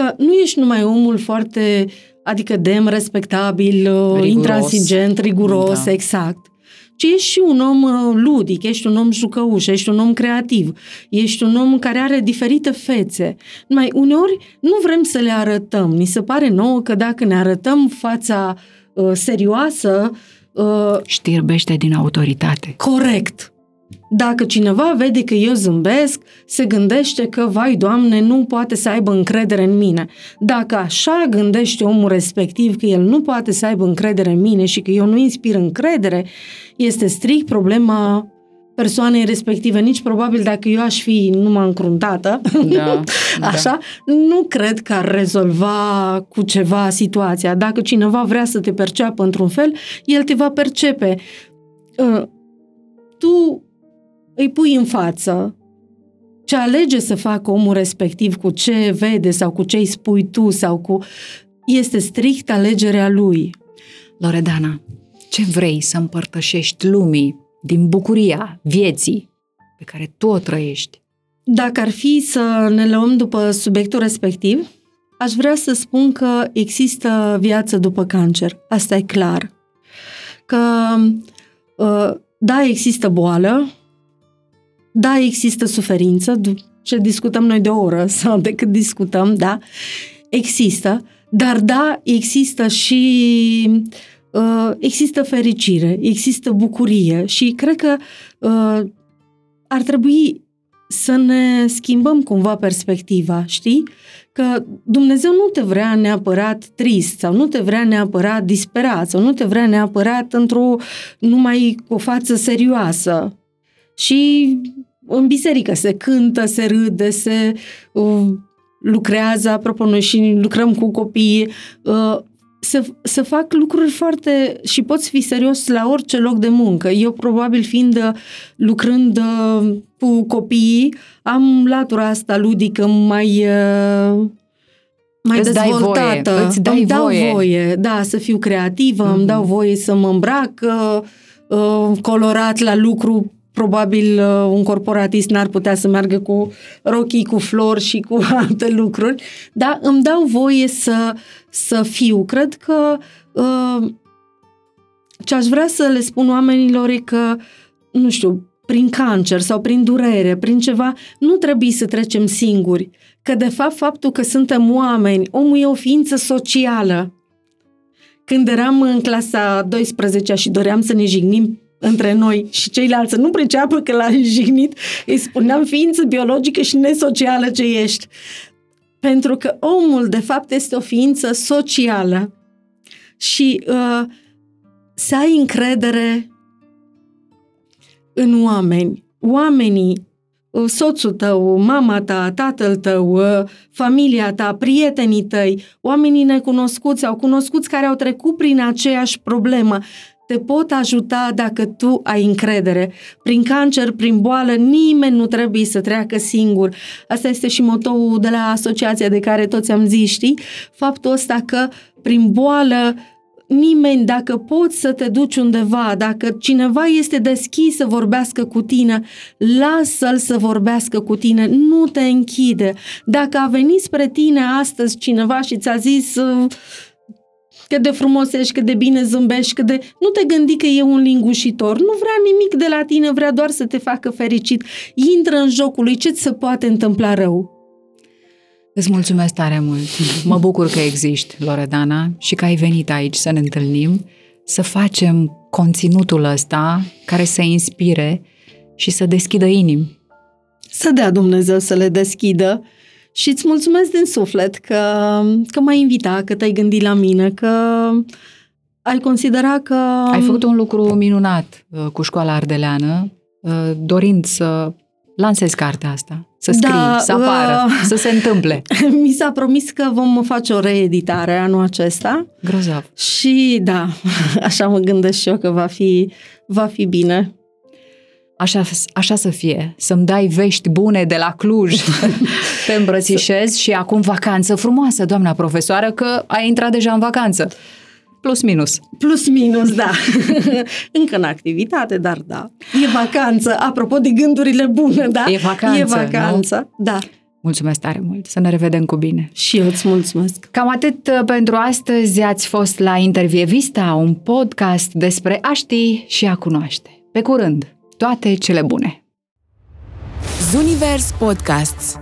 [SPEAKER 2] Că nu ești numai omul foarte, adică dem, respectabil, uh, riguros. intransigent, riguros, da. exact. Ci ești și un om uh, ludic, ești un om jucăuș, ești un om creativ, ești un om care are diferite fețe. Mai uneori nu vrem să le arătăm. Ni se pare nouă că dacă ne arătăm fața uh, serioasă, uh,
[SPEAKER 3] Uh, Știrbește din autoritate.
[SPEAKER 2] Corect. Dacă cineva vede că eu zâmbesc, se gândește că, vai, Doamne, nu poate să aibă încredere în mine. Dacă așa gândește omul respectiv că el nu poate să aibă încredere în mine și că eu nu inspir încredere, este strict problema persoanei respective, nici probabil dacă eu aș fi numai încruntată, da, așa, da. nu cred că ar rezolva cu ceva situația. Dacă cineva vrea să te perceapă într-un fel, el te va percepe. Uh, tu îi pui în față ce alege să facă omul respectiv cu ce vede sau cu ce îi spui tu sau cu... Este strict alegerea lui.
[SPEAKER 3] Loredana, Ce vrei să împărtășești lumii din bucuria vieții pe care tu o trăiești?
[SPEAKER 2] Dacă ar fi să ne luăm după subiectul respectiv, aș vrea să spun că există viață după cancer. Asta e clar. Că, uh, da, există boală, da, există suferință, ce discutăm noi de o oră sau de cât discutăm, da, există, dar da, există și uh, există fericire, există bucurie și cred că uh, ar trebui să ne schimbăm cumva perspectiva, știi? Că Dumnezeu nu te vrea neapărat trist sau nu te vrea neapărat disperat sau nu te vrea neapărat într-o numai cu o față serioasă. Și în biserică se cântă, se râde, se uh, lucrează, apropo, noi și lucrăm cu copii, uh, să, să fac lucruri foarte... și poți fi serios la orice loc de muncă. Eu, probabil, fiind uh, lucrând uh, cu copiii, am latura asta ludică mai... Uh, mai
[SPEAKER 3] îți
[SPEAKER 2] dezvoltată.
[SPEAKER 3] Dai voie, îți dai
[SPEAKER 2] îmi dau
[SPEAKER 3] voie.
[SPEAKER 2] voie, da, să fiu creativă, mm-hmm. îmi
[SPEAKER 3] Mhm.
[SPEAKER 2] dau voie să mă îmbrac uh, uh, colorat la lucru probabil uh, un corporatist n-ar putea să meargă cu rochii, cu flori și cu alte lucruri, dar îmi dau voie să, să fiu. Cred că uh, ce aș vrea să le spun oamenilor e că, nu știu, prin cancer sau prin durere, prin ceva, nu trebuie să trecem singuri. Că, de fapt, faptul că suntem oameni, omul e o ființă socială. Când eram în clasa 12 și doream să ne jignim între noi și ceilalți să nu priceapă că l-a jignit, îi spuneam ființă biologică și nesocială ce ești. Pentru că omul, de fapt, este o ființă socială și uh, să ai încredere în oameni. Oamenii, uh, soțul tău, mama ta, tatăl tău, uh, familia ta, prietenii tăi, oamenii necunoscuți sau cunoscuți care au trecut prin aceeași problemă, te pot ajuta dacă tu ai încredere. Prin cancer, prin boală, nimeni nu trebuie să treacă singur. Asta este și motoul de la asociația de care toți am zis, știi? Faptul ăsta că prin boală nimeni, dacă poți să te duci undeva, dacă cineva este deschis să vorbească cu tine, lasă-l să vorbească cu tine, nu te închide. Dacă a venit spre tine astăzi cineva și ți-a zis uh, cât de frumos ești, cât de bine zâmbești, cât de... Nu te gândi că e un lingușitor, nu vrea nimic de la tine, vrea doar să te facă fericit. Intră în jocul lui, ce ți se poate întâmpla rău?
[SPEAKER 3] Îți mulțumesc tare mult. Mă bucur că existi, Loredana, și că ai venit aici să ne întâlnim, să facem conținutul ăsta care să inspire și să deschidă inimi.
[SPEAKER 2] Să dea Dumnezeu să le deschidă și îți mulțumesc din suflet că, că m-ai invitat, că te-ai gândit la mine, că ai considerat că...
[SPEAKER 3] Ai făcut un lucru minunat uh, cu școala ardeleană, uh, dorind să lansezi cartea asta, să scrii,
[SPEAKER 2] Da,
[SPEAKER 3] să apară,
[SPEAKER 2] uh,
[SPEAKER 3] să se întâmple.
[SPEAKER 2] Mi s-a promis că vom face o reeditare anul acesta
[SPEAKER 3] Grozav.
[SPEAKER 2] și da, așa mă gândesc și eu că va fi, va fi bine.
[SPEAKER 3] Așa, așa să fie, să-mi dai vești bune de la Cluj, te îmbrățișez și acum vacanță frumoasă, doamna profesoară, că ai intrat deja în vacanță. Plus minus.
[SPEAKER 2] Plus minus, da. Încă în activitate, dar da. E vacanță. Apropo de gândurile bune, da?
[SPEAKER 3] E vacanță,
[SPEAKER 2] E vacanță, da.
[SPEAKER 3] Mulțumesc tare mult, să ne revedem cu bine.
[SPEAKER 2] Și eu îți mulțumesc.
[SPEAKER 3] Cam atât uh, pentru astăzi. Ați fost la Intervievista, un podcast despre a ști și a cunoaște. Pe curând, toate cele bune!
[SPEAKER 1] Zunivers Podcasts